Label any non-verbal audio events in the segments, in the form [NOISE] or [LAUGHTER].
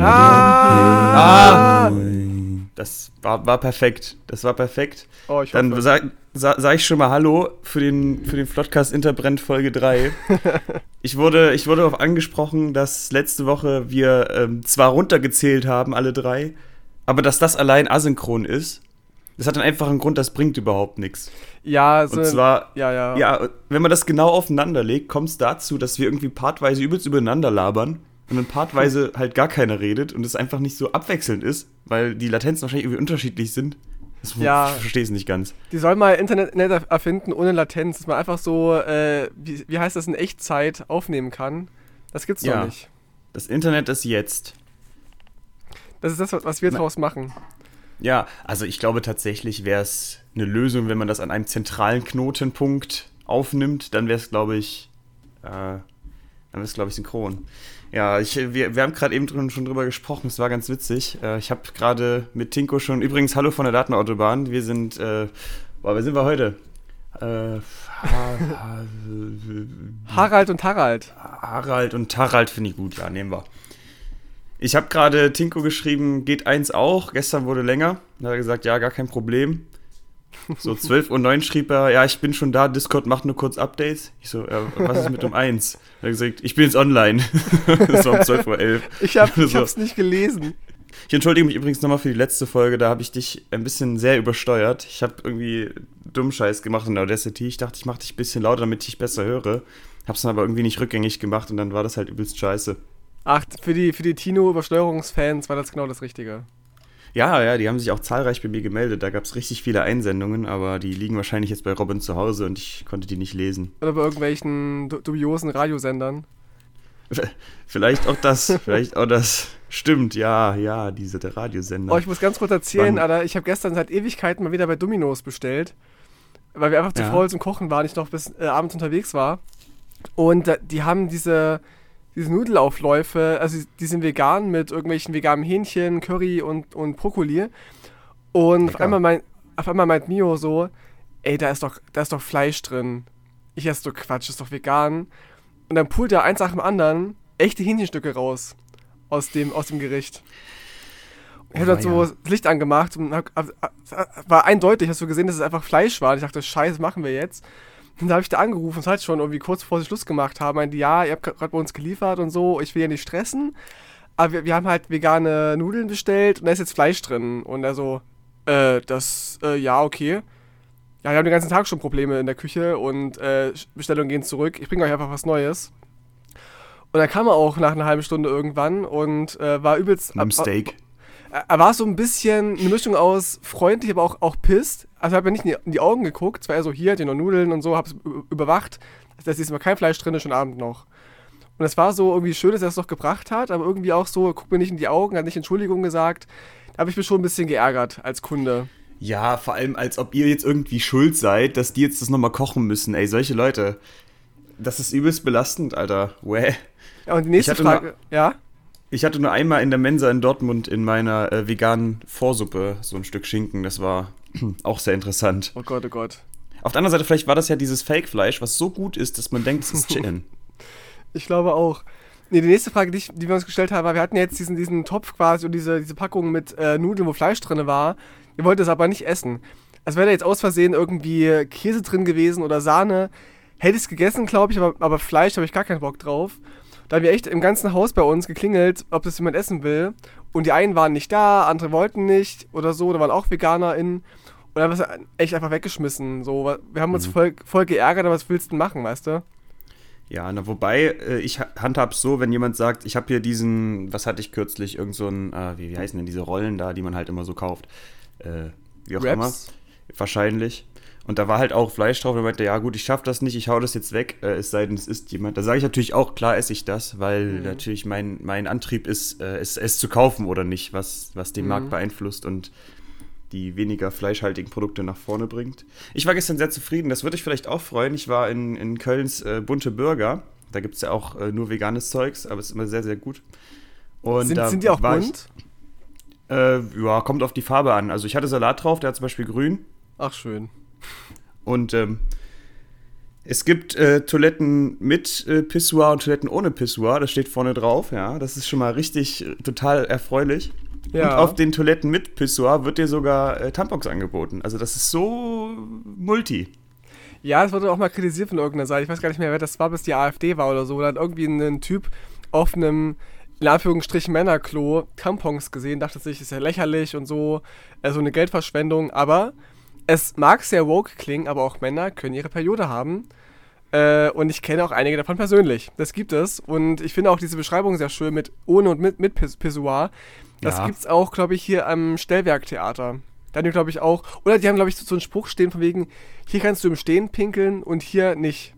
Ah! Das war, war perfekt. Das war perfekt. Oh, ich Dann hoffe. sag, sag, ich schon mal Hallo für den, für den Floodcast Interbrennt Folge 3. [LAUGHS] ich, wurde, ich wurde darauf angesprochen, dass letzte Woche wir ähm, zwar runtergezählt haben, alle drei, aber dass das allein asynchron ist. Das hat einen einfachen Grund, das bringt überhaupt nichts. Ja, so Und zwar, ja, ja. ja, wenn man das genau aufeinander legt, kommt es dazu, dass wir irgendwie partweise übelst übereinander labern und dann partweise halt gar keiner redet und es einfach nicht so abwechselnd ist, weil die Latenzen wahrscheinlich irgendwie unterschiedlich sind. Das, Ja. Ich verstehe es nicht ganz. Die sollen mal Internet Net erfinden ohne Latenz, dass man einfach so, äh, wie, wie heißt das, in Echtzeit aufnehmen kann. Das gibt's Ja. doch nicht. Das Internet ist jetzt. Das ist das, was wir draus machen. Ja, also ich glaube tatsächlich wäre es eine Lösung, wenn man das an einem zentralen Knotenpunkt aufnimmt, dann wäre es, glaube ich, äh, dann wäre es, glaube ich, synchron. Ja, ich, wir, wir haben gerade eben drin, schon drüber gesprochen, es war ganz witzig. Äh, ich habe gerade mit Tinko schon, übrigens, hallo von der Datenautobahn, wir sind, äh, boah, wer sind wir heute? Äh, Ha- Harald und Harald. Harald und Tarald finde ich gut, ja, nehmen wir. Ich habe gerade Tinko geschrieben, geht eins auch. Gestern wurde länger. Dann hat er gesagt, ja, gar kein Problem. So [LAUGHS] 12.09 Uhr schrieb er, ja, ich bin schon da, Discord macht nur kurz Updates. Ich so, ja, was ist mit um 1? [LAUGHS] Er hat gesagt, ich bin jetzt online. [LAUGHS] das war um 12.11 Uhr. Ich, hab, ich So. nicht gelesen. Ich entschuldige mich übrigens nochmal für die letzte Folge, da habe ich dich ein bisschen sehr übersteuert. Ich habe irgendwie dummen Scheiß gemacht in der Audacity. Ich dachte, ich mache dich ein bisschen lauter, damit ich besser höre. Hab's dann aber irgendwie nicht rückgängig gemacht und dann war das halt übelst scheiße. Ach, für die, für die Tino-Übersteuerungsfans war das genau das Richtige. Ja, ja, die haben sich auch zahlreich bei mir gemeldet. Da gab es richtig viele Einsendungen, aber die liegen wahrscheinlich jetzt bei Robin zu Hause und ich konnte die nicht lesen. Oder bei irgendwelchen du- dubiosen Radiosendern. Vielleicht auch das, vielleicht auch das. Stimmt, ja, ja, diese der Radiosender. Oh, ich muss ganz kurz erzählen, Wann- Alter, ich habe gestern seit Ewigkeiten mal wieder bei Dominos bestellt, weil wir einfach zu Ja. faul zum Kochen waren, ich noch bis äh, abends unterwegs war. Und äh, die haben diese, diese Nudelaufläufe, also die sind vegan mit irgendwelchen veganen Hähnchen, Curry und, und Brokkoli. Und auf einmal, mein, auf einmal meint Mio so, ey, da ist doch, da ist doch Fleisch drin. Ich esse so Quatsch, ist doch vegan. Und dann pult er eins nach dem anderen echte Hähnchenstücke raus aus dem, aus dem Gericht. Ich habe dann so das Licht angemacht und hab, war eindeutig, hast du gesehen, dass es einfach Fleisch war. Und ich dachte, Scheiße, machen wir jetzt. Und da habe ich da angerufen, und es halt schon irgendwie kurz bevor sie Schluss gemacht haben, meinte, ja, ihr habt gerade bei uns geliefert und so, ich will ja nicht stressen, aber wir, wir haben halt vegane Nudeln bestellt und da ist jetzt Fleisch drin. Und er so, äh, das, äh, ja, okay. Ja, wir haben den ganzen Tag schon Probleme in der Küche und äh, Bestellungen gehen zurück. Ich bringe euch einfach was Neues. Und dann kam er auch nach einer halben Stunde irgendwann und äh, war übelst. Mit dem Steak. Er er war so ein bisschen eine Mischung aus freundlich, aber auch, auch pisst. Also hat mir nicht in die, Augen geguckt. Es war eher so, hier, hat ihr noch Nudeln und so, hab's überwacht. Da ist diesmal kein Fleisch drin, ist schon Abend noch. Und es war so irgendwie schön, dass er es noch gebracht hat, aber irgendwie auch so, guckt mir nicht in die Augen, hat nicht Entschuldigung gesagt. Da habe ich mich schon ein bisschen geärgert als Kunde. Ja, vor allem, als ob ihr jetzt irgendwie schuld seid, dass die jetzt das nochmal kochen müssen. Ey, solche Leute. Das ist übelst belastend, Alter. Wäh. Ja, und die nächste Frage, ja? Ich hatte nur einmal in der Mensa in Dortmund in meiner äh, veganen Vorsuppe so ein Stück Schinken. Das war [CLEARS THROAT] auch sehr interessant. Oh Gott, oh Gott. Auf der anderen Seite, vielleicht war das ja dieses Fake-Fleisch, was so gut ist, dass man denkt, es ist Chicken. [LAUGHS] Ich glaube auch. Nee, die nächste Frage, die, ich, die wir uns gestellt haben, war, wir hatten jetzt diesen, diesen Topf quasi und diese, diese Packung mit äh, Nudeln, wo Fleisch drin war. Ihr wollt es aber nicht essen. Also wäre da jetzt aus Versehen irgendwie Käse drin gewesen oder Sahne, hätte ich es gegessen, glaube ich, aber, aber Fleisch habe ich gar keinen Bock drauf. Da haben wir echt im ganzen Haus bei uns geklingelt, ob das jemand essen will. Und die einen waren nicht da, andere wollten nicht oder so, da waren auch VeganerInnen. Und dann haben wir es echt einfach weggeschmissen. So, wir haben uns voll, voll geärgert, aber was willst du denn machen, weißt du? Ja, na, wobei, äh, ich ha- handhab's so, wenn jemand sagt, ich habe hier diesen, was hatte ich kürzlich, irgend so ein, äh, wie, wie heißen denn diese Rollen da, die man halt immer so kauft? Äh, wie auch immer. Wraps? Wahrscheinlich. Und da war halt auch Fleisch drauf und er meinte, ja gut, ich schaff das nicht, ich hau das jetzt weg, äh, es sei denn, es isst jemand. Da sage ich natürlich auch, klar esse ich das, weil Mhm. natürlich mein, mein Antrieb ist, äh, es, es zu kaufen oder nicht, was, was den Mhm. Markt beeinflusst und die weniger fleischhaltigen Produkte nach vorne bringt. Ich war gestern sehr zufrieden, das würde ich vielleicht auch freuen. Ich war in, in Kölns äh, Bunte Burger. Da gibt es ja auch äh, nur veganes Zeugs, aber es ist immer sehr, sehr gut. Und Sind, da sind die auch war ich- bunt? Äh, ja, kommt auf die Farbe an. Also ich hatte Salat drauf, der hat zum Beispiel grün. Ach, schön. Und ähm, es gibt äh, Toiletten mit äh, Pissoir und Toiletten ohne Pissoir. Das steht vorne drauf, ja. Das ist schon mal richtig äh, total erfreulich. Ja. Und auf den Toiletten mit Pissoir wird dir sogar äh, Tampons angeboten. Also das ist so multi. Ja, das wurde auch mal kritisiert von irgendeiner Seite. Ich weiß gar nicht mehr, wer das war, bis die AfD war oder so. Da hat irgendwie ein Typ auf einem, in Anführungsstrichen, Männerklo Tampons gesehen, dachte sich, ist ja lächerlich und so, äh, so eine Geldverschwendung. Aber es mag sehr woke klingen, aber auch Männer können ihre Periode haben. Äh, und ich kenne auch einige davon persönlich. Das gibt es. Und ich finde auch diese Beschreibung sehr schön mit ohne und mit, mit Pis- Pissoir. Das Ja. gibt's auch, glaube ich, hier am Stellwerktheater. Da haben glaube ich, auch. Oder die haben, glaube ich, so, so einen Spruch stehen von wegen, hier kannst du im Stehen pinkeln und hier nicht.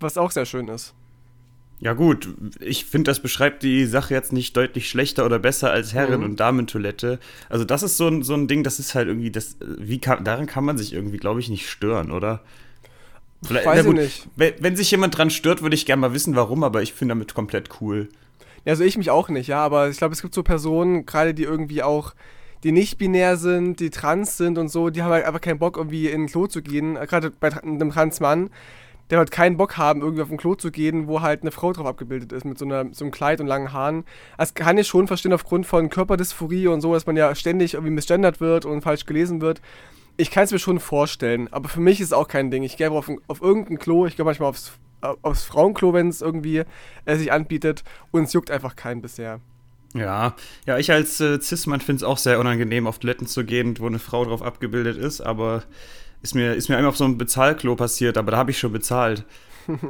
Was auch sehr schön ist. Ja gut, ich finde, das beschreibt die Sache jetzt nicht deutlich schlechter oder besser als Herren- Mhm. und Damentoilette. Also das ist so ein, so ein Ding, das ist halt irgendwie, das, wie kann, daran kann man sich irgendwie, glaube ich, nicht stören, oder? Vielleicht- Weiß ich nicht. Wenn, wenn sich jemand dran stört, würde ich gerne mal wissen, warum, aber ich finde damit komplett cool. Ja, Also ich mich auch nicht, ja, aber ich glaube, es gibt so Personen, gerade die irgendwie auch, die nicht binär sind, die trans sind und so, die haben halt einfach keinen Bock, irgendwie in ein Klo zu gehen. Gerade bei einem Transmann, der wird keinen Bock haben, irgendwie auf ein Klo zu gehen, wo halt eine Frau drauf abgebildet ist, mit so, einer, so einem Kleid und langen Haaren. Das kann ich schon verstehen aufgrund von Körperdysphorie und so, dass man ja ständig irgendwie misgendert wird und falsch gelesen wird. Ich kann es mir schon vorstellen, aber für mich ist es auch kein Ding. Ich gehe auf, auf irgendein Klo, ich gehe manchmal aufs, aufs Frauenklo, wenn es irgendwie äh, sich anbietet und es juckt einfach keinen bisher. Ja, ja, ich als äh, Cis-Mann finde es auch sehr unangenehm, auf Toiletten zu gehen, wo eine Frau drauf abgebildet ist, aber ist mir, ist mir einmal auf so einem Bezahlklo passiert, aber da habe ich schon bezahlt.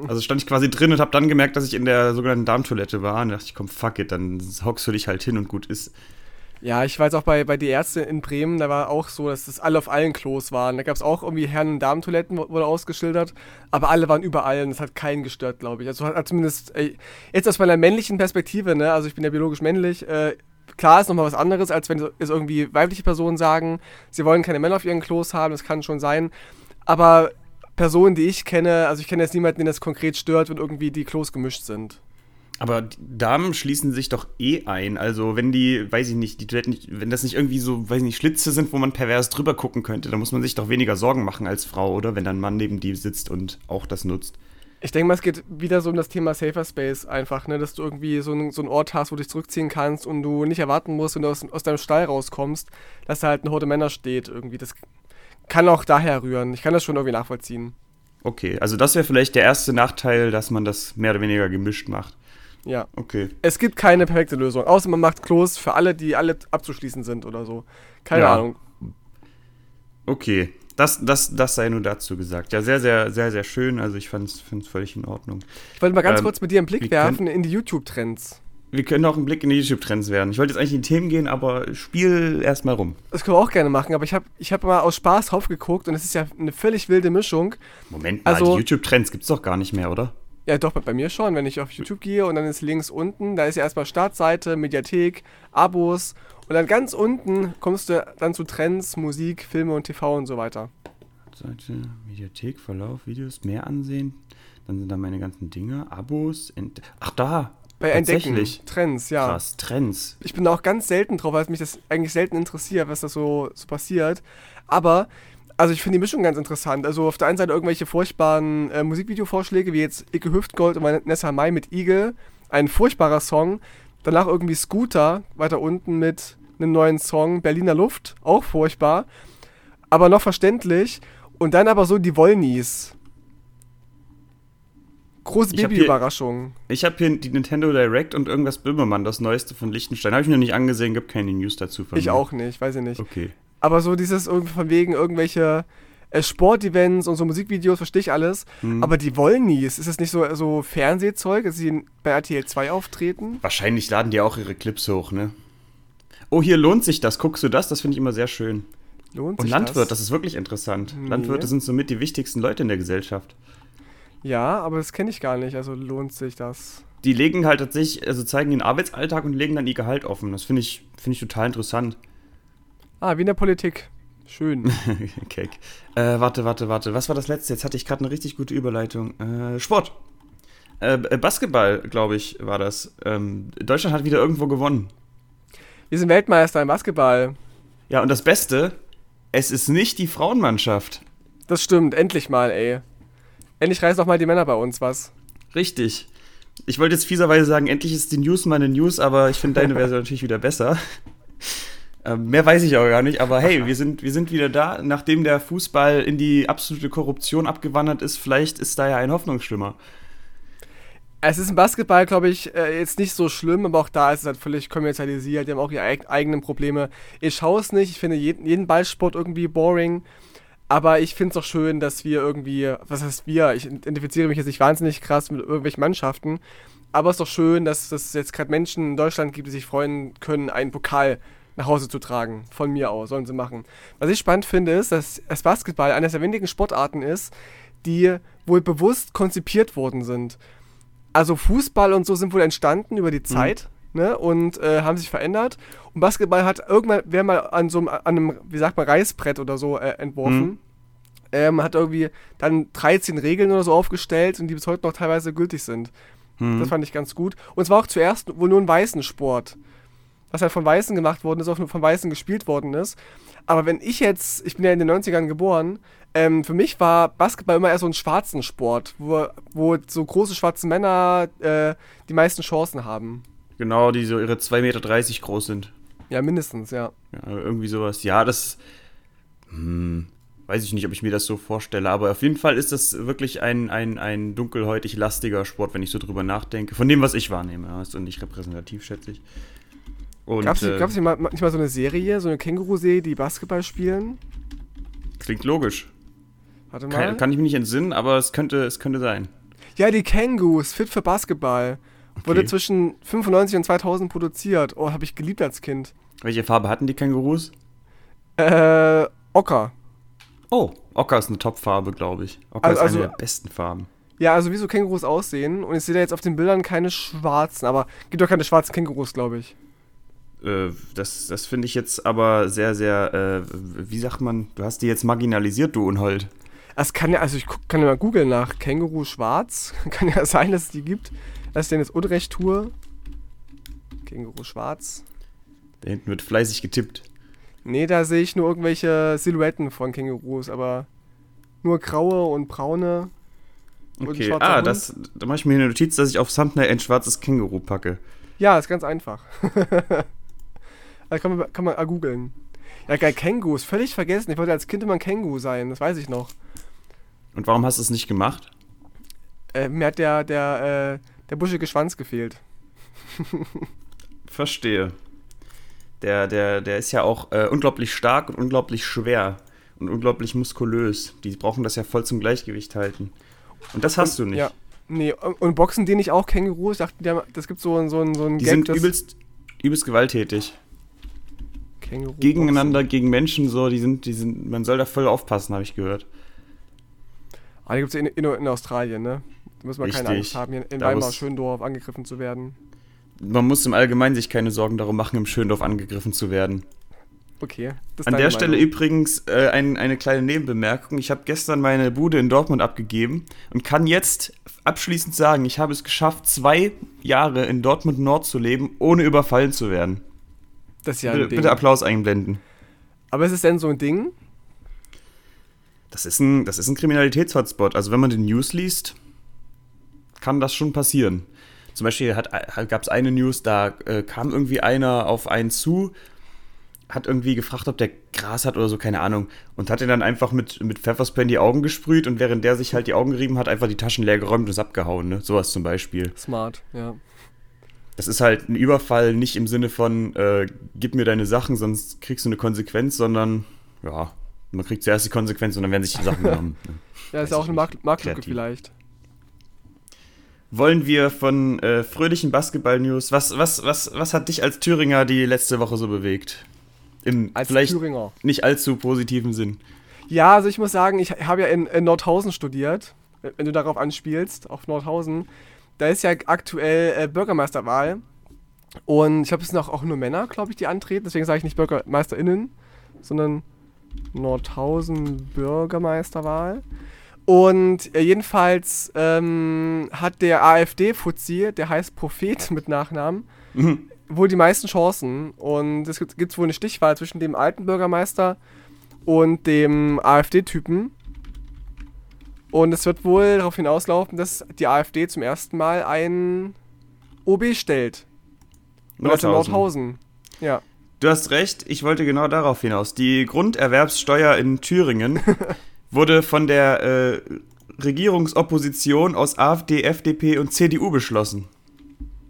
Also stand ich quasi drin und habe dann gemerkt, dass ich in der sogenannten Darmtoilette war. Und dachte ich, komm, fuck it, dann hockst du dich halt hin und gut ist. Ja, ich weiß auch bei, bei die Ärzte in Bremen, da war auch so, dass das alle auf allen Klos waren. Da gab es auch irgendwie Herren- und Damentoiletten, wo- wurde ausgeschildert, aber alle waren überall und es hat keinen gestört, glaube ich. Also hat, zumindest, jetzt aus meiner männlichen Perspektive, ne, also ich bin ja biologisch männlich, äh, klar ist nochmal was anderes, als wenn es irgendwie weibliche Personen sagen, sie wollen keine Männer auf ihren Klos haben, das kann schon sein. Aber Personen, die ich kenne, also ich kenne jetzt niemanden, den das konkret stört, wenn irgendwie die Klos gemischt sind. Aber Damen schließen sich doch eh ein. Also wenn die, weiß ich nicht, die Toiletten, wenn das nicht irgendwie so, weiß ich nicht, Schlitze sind, wo man pervers drüber gucken könnte, dann muss man sich doch weniger Sorgen machen als Frau, oder? Wenn dann ein Mann neben die sitzt und auch das nutzt. Ich denke mal, es geht wieder so um das Thema Safer Space einfach, ne? dass du irgendwie so, einen- so einen Ort hast, wo du dich zurückziehen kannst und du nicht erwarten musst, wenn du aus, aus deinem Stall rauskommst, dass da halt eine Horde Männer steht irgendwie. Das kann auch daher rühren. Ich kann das schon irgendwie nachvollziehen. Okay, also das wäre vielleicht der erste Nachteil, dass man das mehr oder weniger gemischt macht. Ja. Okay. Es gibt keine perfekte Lösung, außer man macht Klos für alle, die alle abzuschließen sind oder so. Keine Ja. Ahnung. Okay. Das, das, das sei nur dazu gesagt. Ja, sehr, sehr, sehr, sehr schön. Also ich fand es völlig in Ordnung. Ich wollte mal ganz Ähm, kurz mit dir einen Blick können- werfen in die YouTube-Trends. Wir können auch einen Blick in die YouTube-Trends werden. Ich wollte jetzt eigentlich in die Themen gehen, aber spiel erstmal rum. Das können wir auch gerne machen, aber ich habe ich hab mal aus Spaß drauf geguckt und es ist ja eine völlig wilde Mischung. Moment mal, Also- die YouTube-Trends gibt's doch gar nicht mehr, oder? Ja, doch, bei, bei mir schon. Wenn ich auf YouTube gehe und dann ist links unten, da ist ja erstmal Startseite, Mediathek, Abos und dann ganz unten kommst du dann zu Trends, Musik, Filme und TV und so weiter. Seite, Mediathek, Verlauf, Videos, mehr ansehen. Dann sind da meine ganzen Dinge, Abos. Ent Ach, da. Bei Entdecken. Trends, ja. Krass, Trends. Ich bin da auch ganz selten drauf, weil mich das eigentlich selten interessiert, was da so, so passiert. Aber, also ich finde die Mischung ganz interessant. Also auf der einen Seite irgendwelche furchtbaren äh, Musikvideovorschläge, wie jetzt Icke Hüftgold und Vanessa Mai mit Igel. Ein furchtbarer Song. Danach irgendwie Scooter weiter unten mit einem neuen Song, Berliner Luft, auch furchtbar. Aber noch verständlich. Und dann aber so die Wollnies. Große Babyüberraschung. Ich habe hier die Nintendo Direct und irgendwas Böhmermann, das neueste von Liechtenstein. Habe ich mir noch nicht angesehen, gibt keine News dazu von Ich mir. auch nicht, weiß ich nicht. Okay. Aber so dieses irgendwie von wegen irgendwelche Sportevents und so Musikvideos, verstehe ich alles. Hm. Aber die wollen nie. Ist das nicht so, so Fernsehzeug, dass sie bei RTL 2 auftreten? Wahrscheinlich laden die auch ihre Clips hoch, ne? Oh, hier lohnt sich das. Guckst du das? Das finde ich immer sehr schön. Lohnt Und Landwirt, das? das ist wirklich interessant. Nee. Landwirte sind somit die wichtigsten Leute in der Gesellschaft. Ja, aber das kenne ich gar nicht. Also lohnt sich das. Die legen halt tatsächlich, also zeigen den Arbeitsalltag und legen dann ihr Gehalt offen. Das finde ich, finde ich total interessant. Ah, wie in der Politik. Schön. [LAUGHS] Keck. Äh, warte, warte, warte. Was war das letzte? Jetzt hatte ich gerade eine richtig gute Überleitung. Äh, Sport. Äh, äh, Basketball, glaube ich, war das. Ähm, Deutschland hat wieder irgendwo gewonnen. Wir sind Weltmeister im Basketball. Ja, und das Beste, es ist nicht die Frauenmannschaft. Das stimmt, endlich mal, ey. Endlich reißen auch mal die Männer bei uns was. Richtig. Ich wollte jetzt fieserweise sagen, endlich ist die News meine News, aber ich finde deine [LAUGHS] Version natürlich wieder besser. Ähm, mehr weiß ich auch gar nicht, aber hey, wir sind, wir sind wieder da. Nachdem der Fußball in die absolute Korruption abgewandert ist, vielleicht ist da ja ein Hoffnungsschimmer. Es ist im Basketball, glaube ich, äh, jetzt nicht so schlimm, aber auch da ist es halt völlig kommerzialisiert. Die haben auch ihre eig eigenen Probleme. Ich schaue es nicht, ich finde jeden, jeden Ballsport irgendwie boring. Aber ich finde es auch schön, dass wir irgendwie, was heißt wir? Ich identifiziere mich jetzt nicht wahnsinnig krass mit irgendwelchen Mannschaften. Aber es ist doch schön, dass es jetzt gerade Menschen in Deutschland gibt, die sich freuen können, einen Pokal nach Hause zu tragen. Von mir aus, sollen sie machen. Was ich spannend finde, ist, dass das Basketball eines der wenigen Sportarten ist, die wohl bewusst konzipiert worden sind. Also Fußball und so sind wohl entstanden über die mhm. Zeit. Mhm. Ne, und äh, haben sich verändert. Und Basketball hat irgendwann, wer mal an so einem, an einem, wie sagt man, Reißbrett oder so äh, entworfen. Mhm. Ähm, hat irgendwie dann 13 Regeln oder so aufgestellt und die bis heute noch teilweise gültig sind. Mhm. Das fand ich ganz gut. Und es war auch zuerst wohl nur ein weißen Sport was halt von Weißen gemacht worden ist, auch nur von Weißen gespielt worden ist. Aber wenn ich jetzt, ich bin ja in den 90ern geboren, ähm, für mich war Basketball immer eher so ein schwarzen Sport, wo, wo so große schwarze Männer äh, die meisten Chancen haben. Genau, die so ihre 2,30 Meter groß sind. Ja, mindestens, ja. ja irgendwie sowas. Ja, das. Hm, weiß ich nicht, ob ich mir das so vorstelle, aber auf jeden Fall ist das wirklich ein, ein, ein dunkelhäutig lastiger Sport, wenn ich so drüber nachdenke. Von dem, was ich wahrnehme. Ja, ist nicht repräsentativ, schätze ich. Gab es äh, nicht mal, nicht mal so eine Serie, so eine Känguru-Serie, die Basketball spielen? Klingt logisch. Warte mal. Kann, kann, ich mich nicht entsinnen, aber es könnte, es könnte sein. Ja, die Kängurus, fit für Basketball. Okay. Wurde zwischen 95 und 2000 produziert. Oh, habe ich geliebt als Kind. Welche Farbe hatten die Kängurus? Äh, Ocker. Oh, Ocker ist eine Top-Farbe, glaube ich. Ocker also, ist eine also, der besten Farben. Ja, also wie so Kängurus aussehen. Und ich sehe da jetzt auf den Bildern keine schwarzen, aber gibt doch keine schwarzen Kängurus, glaube ich. Äh, das, das finde ich jetzt aber sehr, sehr, äh, wie sagt man, du hast die jetzt marginalisiert, du Unhold. Es kann ja, also ich kann ja mal googeln nach Känguru schwarz. [LAUGHS] kann ja sein, dass es die gibt. Dass ich denn jetzt Unrecht tue. Känguru schwarz. Da hinten wird fleißig getippt. Nee, da sehe ich nur irgendwelche Silhouetten von Kängurus, aber nur graue und braune. Okay, ah, das, da mache ich mir eine Notiz, dass ich auf Thumbnail ein schwarzes Känguru packe. Ja, ist ganz einfach. [LAUGHS] Also kann man, kann man ah, googeln. Ja, geil, Kängurus, völlig vergessen. Ich wollte als Kind immer ein Känguru sein, das weiß ich noch. Und warum hast du es nicht gemacht? Äh, mir hat der, der, äh, der buschige Schwanz gefehlt. [LAUGHS] Verstehe. Der, der, der ist ja auch äh, unglaublich stark und unglaublich schwer und unglaublich muskulös. Die brauchen das ja voll zum Gleichgewicht halten. Und das hast und, du nicht. Ja. Nee, und boxen die nicht auch Kängurus? Ich dachte, das gibt so, so, so einen Die Gag, sind übelst, übelst gewalttätig. Känguru gegeneinander, gegen Menschen, so, die sind, die sind, man soll da voll aufpassen, habe ich gehört. Ah, die gibt es in, in, in, Australien, ne? Da muss man Richtig. keine Angst haben, hier in Weimar, Schöndorf angegriffen zu werden. Man muss im Allgemeinen sich keine Sorgen darum machen, im Schöndorf angegriffen zu werden. Okay. An der Meinung. Stelle übrigens äh, ein, eine kleine Nebenbemerkung. Ich habe gestern meine Bude in Dortmund abgegeben und kann jetzt abschließend sagen, ich habe es geschafft, zwei Jahre in Dortmund Nord zu leben, ohne überfallen zu werden. Das ist ja bitte, bitte Applaus einblenden. Aber ist es denn so ein Ding? Das ist ein, das ist ein Kriminalitätshotspot. Also wenn man den News liest, kann das schon passieren. Zum Beispiel gab es eine News, da äh, kam irgendwie einer auf einen zu, hat irgendwie gefragt, ob der Gras hat oder so, keine Ahnung. Und hat ihn dann einfach mit, mit Pfefferspray in die Augen gesprüht und während der sich halt die Augen gerieben hat, einfach die Taschen leer geräumt und ist abgehauen. Ne? Sowas zum Beispiel. Smart, ja das ist halt ein Überfall nicht im Sinne von, äh, gib mir deine Sachen, sonst kriegst du eine Konsequenz, sondern ja, man kriegt zuerst die Konsequenz und dann werden sich die Sachen genommen. [LAUGHS] Ja, ist ja auch eine Mark Marktlücke vielleicht. Wollen wir von äh, fröhlichen Basketball-News, was, was, was, was hat dich als Thüringer die letzte Woche so bewegt? Im als vielleicht Thüringer. nicht allzu positiven Sinn. Ja, also ich muss sagen, ich habe ja in, in Nordhausen studiert, wenn du darauf anspielst, auf Nordhausen da ist ja aktuell äh, Bürgermeisterwahl. Und ich glaube, es sind auch, auch nur Männer, glaube ich, die antreten. Deswegen sage ich nicht BürgermeisterInnen, sondern Nordhausen Bürgermeisterwahl. Und äh, jedenfalls ähm, hat der AfD-Fuzzi, der heißt Prophet [LAUGHS] mit Nachnamen, mhm. wohl die meisten Chancen. Und es gibt, gibt wohl eine Stichwahl zwischen dem alten Bürgermeister und dem AfD-Typen. Und es wird wohl darauf hinauslaufen, dass die AfD zum ersten Mal einen OB stellt. In Nordhausen. Ja. Du hast recht, ich wollte genau darauf hinaus. Die Grunderwerbssteuer in Thüringen [LAUGHS] wurde von der äh, Regierungsopposition aus AfD, FDP und CDU beschlossen.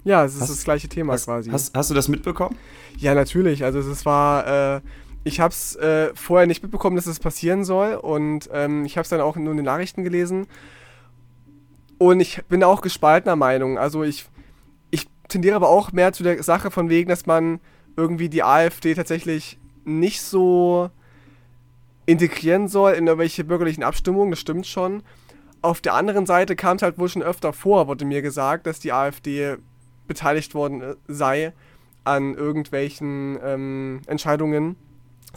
Ja, es ist hast, das gleiche Thema hast, quasi. Hast, hast, du das mitbekommen? Ja, natürlich. Also es war, äh, ich habe es äh, vorher nicht mitbekommen, dass es passieren soll und ähm, ich habe es dann auch nur in den Nachrichten gelesen. Und ich bin auch gespaltener Meinung. Also ich, ich tendiere aber auch mehr zu der Sache von wegen, dass man irgendwie die AfD tatsächlich nicht so integrieren soll in irgendwelche bürgerlichen Abstimmungen, das stimmt schon. Auf der anderen Seite kam es halt wohl schon öfter vor, wurde mir gesagt, dass die AfD beteiligt worden äh, sei an irgendwelchen ähm, Entscheidungen.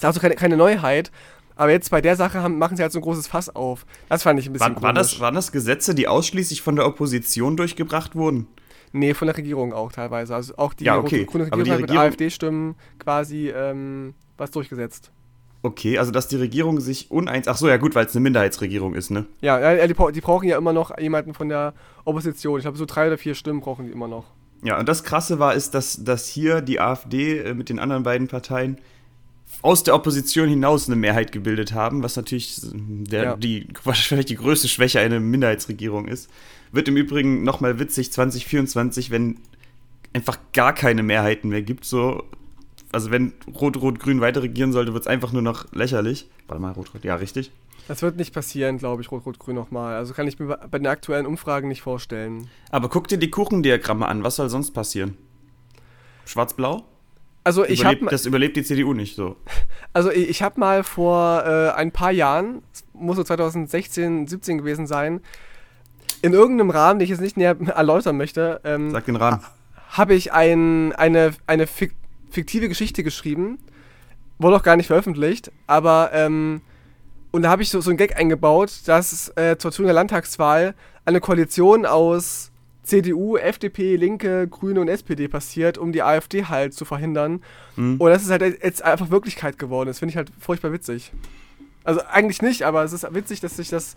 Das ist also keine, keine Neuheit. Aber jetzt bei der Sache haben, machen sie halt so ein großes Fass auf. Das fand ich ein bisschen war, war das, waren das Gesetze, die ausschließlich von der Opposition durchgebracht wurden? Nee, von der Regierung auch teilweise. Also auch die ja, okay. grüne Regierung, die hat mit AfD-Stimmen quasi ähm, was durchgesetzt. Okay, also dass die Regierung sich uneins. Ach so, ja gut, weil es eine Minderheitsregierung ist, ne? Ja, ja die, die, brauchen ja immer noch jemanden von der Opposition. Ich glaube, so drei oder vier Stimmen brauchen die immer noch. Ja, und das Krasse war, ist, dass, dass hier die AfD äh, mit den anderen beiden Parteien aus der Opposition hinaus eine Mehrheit gebildet haben, was natürlich der, ja. die, wahrscheinlich die größte Schwäche einer Minderheitsregierung ist. Wird im Übrigen nochmal witzig 2024, wenn einfach gar keine Mehrheiten mehr gibt. So, also wenn Rot-Rot-Grün weiter regieren sollte, wird es einfach nur noch lächerlich. Warte mal, Rot-Rot, ja, richtig. Das wird nicht passieren, glaube ich, Rot-Rot-Grün nochmal. Also kann ich mir bei den aktuellen Umfragen nicht vorstellen. Aber guck dir die Kuchendiagramme an. Was soll sonst passieren? Schwarz-Blau? Also ich habe das überlebt die CDU nicht so. Also ich, ich habe mal vor äh, ein paar Jahren, muss so 2016, 17 gewesen sein, in irgendeinem Rahmen, den ich jetzt nicht näher [LAUGHS] erläutern möchte, ähm, Sag den Rahmen. Habe ich ein, eine, eine fiktive Geschichte geschrieben, wurde auch gar nicht veröffentlicht, aber ähm, und da habe ich so, so einen Gag eingebaut, dass äh, zur Thüringer Landtagswahl eine Koalition aus CDU, FDP, Linke, Grüne und SPD passiert, um die AfD halt zu verhindern. Mhm. Und das ist halt jetzt einfach Wirklichkeit geworden. Das finde ich halt furchtbar witzig. Also eigentlich nicht, aber es ist witzig, dass sich das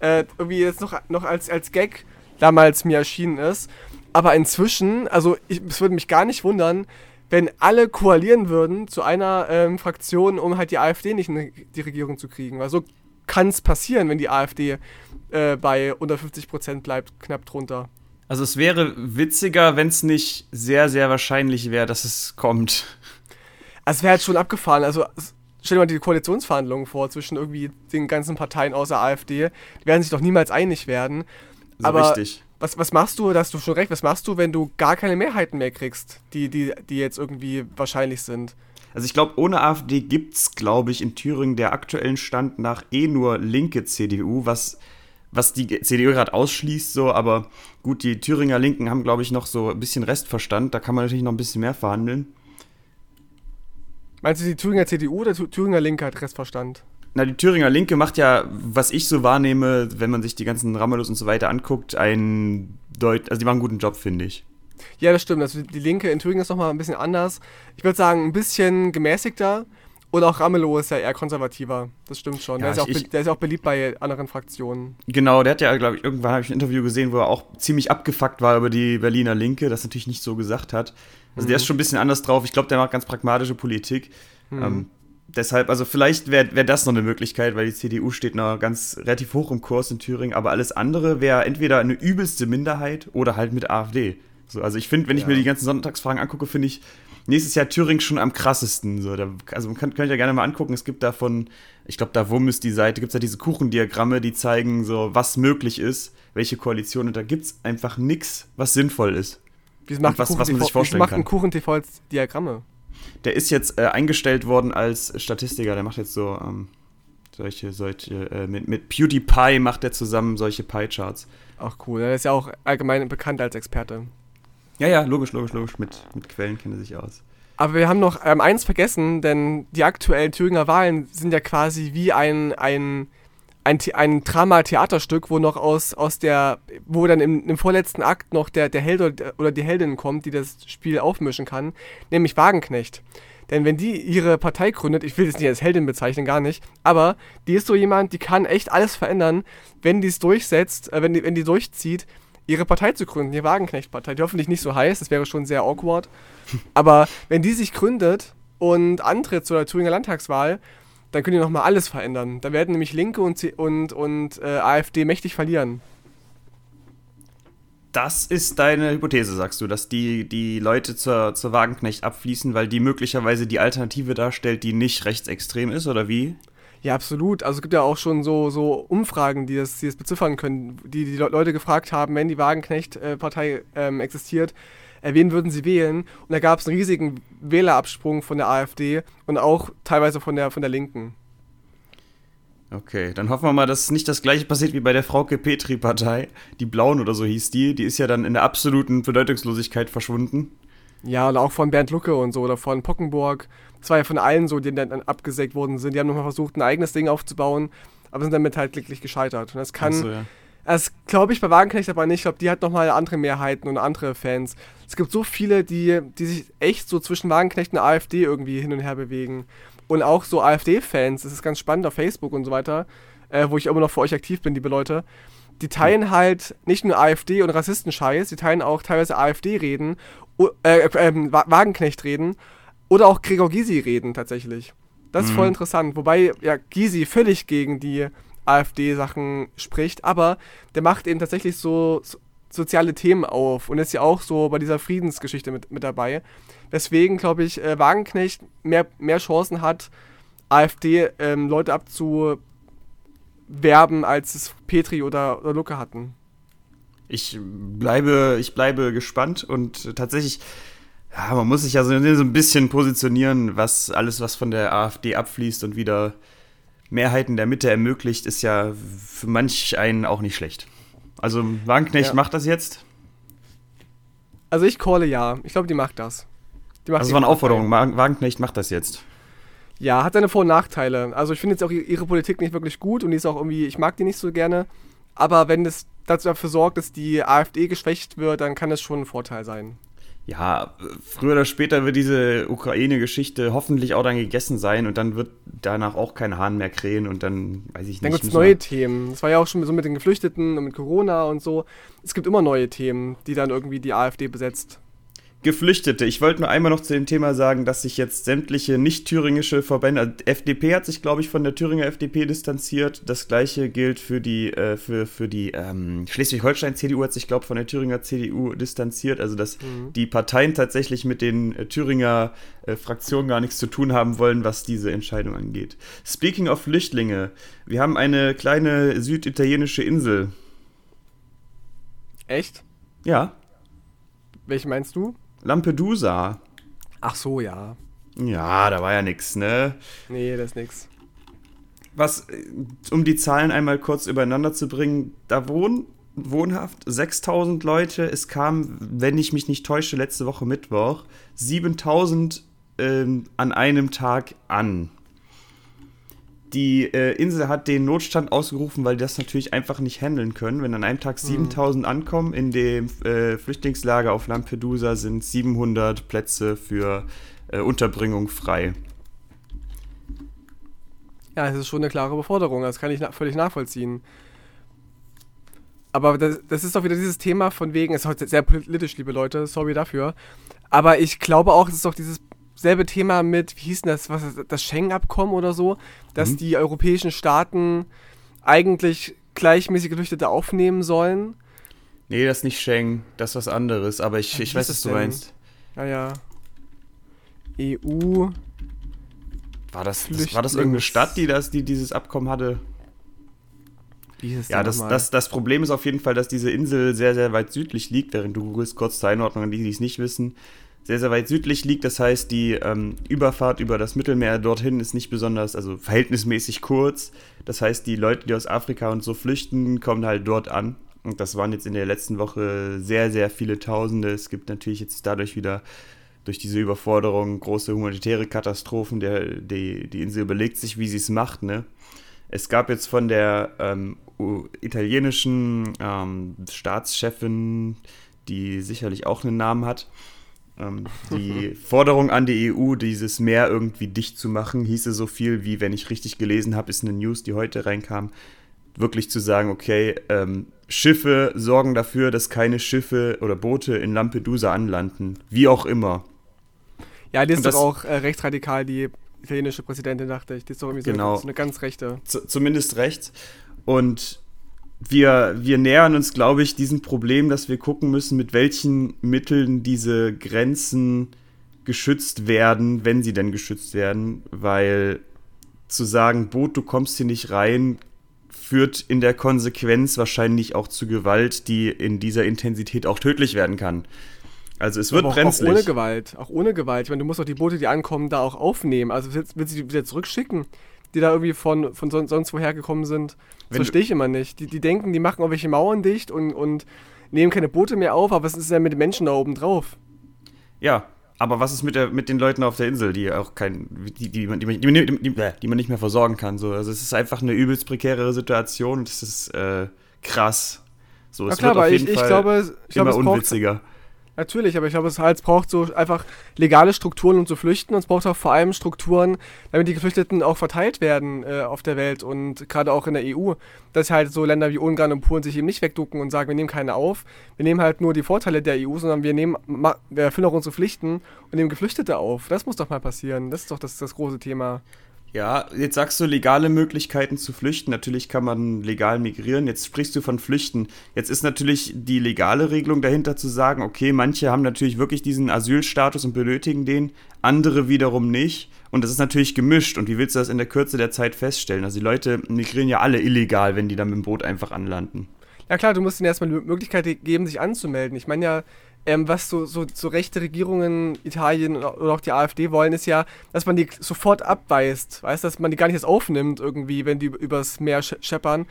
äh, irgendwie jetzt noch, noch als, als Gag damals mir erschienen ist. Aber inzwischen, also es würde mich gar nicht wundern, wenn alle koalieren würden zu einer ähm, Fraktion, um halt die AfD nicht in die Regierung zu kriegen. Weil so kann es passieren, wenn die AfD äh, bei unter 50 Prozent bleibt, knapp drunter. Also es wäre witziger, wenn es nicht sehr, sehr wahrscheinlich wäre, dass es kommt. Also es wäre halt schon abgefahren. Also stell dir mal die Koalitionsverhandlungen vor zwischen irgendwie den ganzen Parteien außer AfD. Die werden sich doch niemals einig werden. So Aber richtig. Was, was machst du, da hast du schon recht, was machst du, wenn du gar keine Mehrheiten mehr kriegst, die, die, die jetzt irgendwie wahrscheinlich sind? Also ich glaube, ohne AfD gibt es, glaube ich, in Thüringen der aktuellen Stand nach eh nur linke CDU, was, was die CDU gerade ausschließt, so, aber gut, die Thüringer Linken haben, glaube ich, noch so ein bisschen Restverstand, da kann man natürlich noch ein bisschen mehr verhandeln. Meinst du die Thüringer CDU oder Thüringer Linke hat Restverstand? Na, die Thüringer Linke macht ja, was ich so wahrnehme, wenn man sich die ganzen Ramelos und so weiter anguckt, einen Deut also die machen einen guten Job, finde ich. Ja, das stimmt. Also die Linke in Thüringen ist nochmal ein bisschen anders. Ich würde sagen, ein bisschen gemäßigter. Und auch Ramelow ist ja eher konservativer. Das stimmt schon. Ja, der, ist ich, auch der ist auch beliebt bei anderen Fraktionen. Genau, der hat ja, glaube ich, irgendwann habe ich ein Interview gesehen, wo er auch ziemlich abgefuckt war über die Berliner Linke, das natürlich nicht so gesagt hat. Also mhm. der ist schon ein bisschen anders drauf. Ich glaube, der macht ganz pragmatische Politik. Mhm. Ähm, deshalb, also vielleicht wäre wär das noch eine Möglichkeit, weil die CDU steht noch ganz relativ hoch im Kurs in Thüringen, aber alles andere wäre entweder eine übelste Minderheit oder halt mit AfD. So, also ich finde, wenn ich mir die ganzen Sonntagsfragen angucke, finde ich nächstes Jahr Thüringen schon am krassesten. So, da, also man kann, kann ich ja gerne mal angucken, es gibt davon, ich glaube, da Wum ist die Seite, gibt es ja diese Kuchendiagramme, die zeigen so, was möglich ist, welche Koalition und da gibt es einfach nichts, was sinnvoll ist. Wie macht, was, was man sich vorstellen macht ein Kuchen-TV Diagramme? Der ist jetzt äh, eingestellt worden als Statistiker. Der macht jetzt so ähm, solche, solche, äh, mit, mit PewDiePie macht er zusammen solche Pie-Charts. Ach cool, er ist ja auch allgemein bekannt als Experte. Ja, ja, logisch, logisch, logisch. Mit, mit Quellen kennt er sich aus. Aber wir haben noch ähm, eins vergessen, denn die aktuellen Thüringer Wahlen sind ja quasi wie ein, ein, ein, ein Drama-Theaterstück, wo noch aus, aus der, wo dann im, im vorletzten Akt noch der, der Held oder die Heldin kommt, die das Spiel aufmischen kann, nämlich Wagenknecht. Denn wenn die ihre Partei gründet, ich will das nicht als Heldin bezeichnen, gar nicht, aber die ist so jemand, die kann echt alles verändern, wenn die es durchsetzt, äh, wenn, die, wenn die durchzieht, ihre Partei zu gründen, die Wagenknecht-Partei, die hoffentlich nicht so heiß, das wäre schon sehr awkward. [LAUGHS] aber wenn die sich gründet und antritt zur Thüringer Landtagswahl, dann können die nochmal alles verändern. Da werden nämlich Linke und, und, und äh, AfD mächtig verlieren. Das ist deine Hypothese, sagst du, dass die, die Leute zur, zur Wagenknecht abfließen, weil die möglicherweise die Alternative darstellt, die nicht rechtsextrem ist, oder wie? Ja, absolut. Also es gibt ja auch schon so, so Umfragen, die das, die das beziffern können, die die Leute gefragt haben, wenn die Wagenknecht-Partei ähm, existiert, äh, wen würden sie wählen? Und da gab es einen riesigen Wählerabsprung von der AfD und auch teilweise von der, von der Linken. Okay, dann hoffen wir mal, dass nicht das gleiche passiert wie bei der Frauke Petri-Partei. Die Blauen oder so hieß die. Die ist ja dann in der absoluten Bedeutungslosigkeit verschwunden. Ja, und auch von Bernd Lucke und so oder von Pockenburg. Das war ja von allen so, die dann abgesägt worden sind. Die haben nochmal versucht, ein eigenes Ding aufzubauen, aber sind damit halt glücklich gescheitert. Und das kann, so, ja. Das glaube ich bei Wagenknecht aber nicht. Ich glaube, die hat nochmal andere Mehrheiten und andere Fans. Es gibt so viele, die, die sich echt so zwischen Wagenknecht und AfD irgendwie hin und her bewegen. Und auch so AfD-Fans, das ist ganz spannend auf Facebook und so weiter, äh, wo ich immer noch für euch aktiv bin, liebe Leute. Die teilen halt nicht nur AfD und Rassistenscheiß, die teilen auch teilweise AfD-Reden, äh, äh, Wagenknecht-Reden oder auch Gregor Gysi-Reden tatsächlich. Das ist mhm. voll interessant. Wobei ja Gysi völlig gegen die AfD-Sachen spricht, aber der macht eben tatsächlich so, so, soziale Themen auf und ist ja auch so bei dieser Friedensgeschichte mit, mit dabei. Deswegen glaube ich, äh, Wagenknecht mehr, mehr Chancen hat, AfD ähm, Leute abzuwerben, als es Petri oder, oder Lucke hatten. Ich bleibe, ich bleibe gespannt und tatsächlich, ja, man muss sich ja so, so ein bisschen positionieren, was alles, was von der AfD abfließt und wieder Mehrheiten der Mitte ermöglicht, ist ja für manch einen auch nicht schlecht. Also Wagenknecht ja. macht das jetzt? Also ich calle ja. Ich glaube, die macht das. Die macht also es war eine Aufforderung. Wagenknecht macht das jetzt. Ja, hat seine Vor- und Nachteile. Also ich finde jetzt auch ihre Politik nicht wirklich gut und die ist auch irgendwie, ich mag die nicht so gerne. Aber wenn das dazu dafür sorgt, dass die AfD geschwächt wird, dann kann das schon ein Vorteil sein ja, früher oder später wird diese Ukraine-Geschichte hoffentlich auch dann gegessen sein und dann wird danach auch kein Hahn mehr krähen und dann weiß ich nicht. Dann gibt es neue Themen. Das war ja auch schon so mit den Geflüchteten und mit Corona und so. Es gibt immer neue Themen, die dann irgendwie die AfD besetzt. Geflüchtete. Ich wollte nur einmal noch zu dem Thema sagen, dass sich jetzt sämtliche nicht-thüringische Verbände, also FDP hat sich, glaube ich, von der Thüringer FDP distanziert. Das gleiche gilt für die, äh, für, für die ähm, Schleswig-Holstein-CDU hat sich, glaube ich, von der Thüringer CDU distanziert. Also, dass mhm. die Parteien tatsächlich mit den äh, Thüringer äh, Fraktionen gar nichts zu tun haben wollen, was diese Entscheidung angeht. Speaking of Flüchtlinge, wir haben eine kleine süditalienische Insel. Echt? Ja. Welche meinst du? Lampedusa. Ach so, ja. Ja, da war ja nix, ne? Nee, das ist nix. Was, äh, um die Zahlen einmal kurz übereinander zu bringen, da wohnen wohnhaft 6000 Leute. Es kam, wenn ich mich nicht täusche, letzte Woche Mittwoch 7000 ähm, an einem Tag an. Die äh, Insel hat den Notstand ausgerufen, weil die das natürlich einfach nicht handeln können. Wenn an einem Tag 7000 mhm. ankommen, in dem äh, Flüchtlingslager auf Lampedusa sind 700 Plätze für äh, Unterbringung frei. Ja, das ist schon eine klare Beforderung, das kann ich na völlig nachvollziehen. Aber das, das, ist doch wieder dieses Thema von wegen, es ist heute sehr politisch, liebe Leute, sorry dafür. Aber ich glaube auch, es ist doch dieses selbe Thema mit, wie hieß denn das, was das Schengen-Abkommen oder so, dass mhm. die europäischen Staaten eigentlich gleichmäßig Geflüchtete aufnehmen sollen. Nee, das ist nicht Schengen, das ist was anderes, aber ich, ich weiß, was du meinst. Ja, ja. EU. War das, das, war das irgendeine Stadt, die, das, die dieses Abkommen hatte? ja, das, das, das Problem ist auf jeden Fall, dass diese Insel sehr, sehr weit südlich liegt, während du googelst kurz zur Einordnung an die, die es nicht wissen sehr, sehr weit südlich liegt. Das heißt, die ähm, Überfahrt über das Mittelmeer dorthin ist nicht besonders, also verhältnismäßig kurz. Das heißt, die Leute, die aus Afrika und so flüchten, kommen halt dort an. Und das waren jetzt in der letzten Woche sehr, sehr viele Tausende. Es gibt natürlich jetzt dadurch wieder durch diese Überforderung große humanitäre Katastrophen. Der, die, die Insel überlegt sich, wie sie es macht. Ne? Es gab jetzt von der ähm, italienischen ähm, Staatschefin, die sicherlich auch einen Namen hat, die [LAUGHS] Forderung an die EU, dieses Meer irgendwie dicht zu machen, hieße so viel wie, wenn ich richtig gelesen habe, ist eine News, die heute reinkam, wirklich zu sagen, okay, ähm, Schiffe sorgen dafür, dass keine Schiffe oder Boote in Lampedusa anlanden. Wie auch immer. Ja, die ist doch auch äh, rechtsradikal, die italienische Präsidentin, dachte ich. Die ist doch irgendwie genau. so, eine ganz rechte. Zumindest rechts. Und wir, wir nähern uns, glaube ich, diesem Problem, dass wir gucken müssen, mit welchen Mitteln diese Grenzen geschützt werden, wenn sie denn geschützt werden, weil zu sagen, Boot, du kommst hier nicht rein, führt in der Konsequenz wahrscheinlich auch zu Gewalt, die in dieser Intensität auch tödlich werden kann. Also es wird Aber auch, brenzlig. Auch ohne Gewalt, auch ohne Gewalt. Ich meine, du musst doch die Boote, die ankommen, da auch aufnehmen. Also willst, willst du die wieder zurückschicken, die da irgendwie von, von sonst woher gekommen sind? Das verstehe ich immer nicht. Die, die denken, die machen irgendwelche Mauern dicht und, und nehmen keine Boote mehr auf, aber was ist denn mit den Menschen da oben drauf? Ja, aber was ist mit, der, mit den Leuten auf der Insel, die auch kein, die, die, die, die, die, die man nicht mehr versorgen kann? So. Also es ist einfach eine übelst prekäre Situation und es ist äh, krass. So, es Na klar, wird auf jeden ich, ich Fall glaube, ich glaube, immer es braucht, unwitziger. Natürlich, aber ich glaube, es halt braucht so einfach legale Strukturen, um zu flüchten. Und es braucht auch vor allem Strukturen, damit die Geflüchteten auch verteilt werden äh, auf der Welt und gerade auch in der EU. Dass halt so Länder wie Ungarn und Polen sich eben nicht wegducken und sagen, wir nehmen keine auf. Wir nehmen halt nur die Vorteile der EU, sondern wir nehmen, wir erfüllen auch unsere Pflichten und nehmen Geflüchtete auf. Das muss doch mal passieren. Das ist doch das, das große Thema. Ja, jetzt sagst du legale Möglichkeiten zu flüchten. Natürlich kann man legal migrieren. Jetzt sprichst du von Flüchten. Jetzt ist natürlich die legale Regelung dahinter zu sagen, okay, manche haben natürlich wirklich diesen Asylstatus und benötigen den, andere wiederum nicht. Und das ist natürlich gemischt. Und wie willst du das in der Kürze der Zeit feststellen? Also die Leute migrieren ja alle illegal, wenn die dann mit dem Boot einfach anlanden. Ja klar, du musst ihnen erstmal die Möglichkeit geben, sich anzumelden. Ich meine ja, ähm, was so, so, so rechte Regierungen, Italien oder auch die AfD wollen, ist ja, dass man die sofort abweist. Weißt dass man die gar nicht erst aufnimmt, irgendwie, wenn die übers Meer scheppern.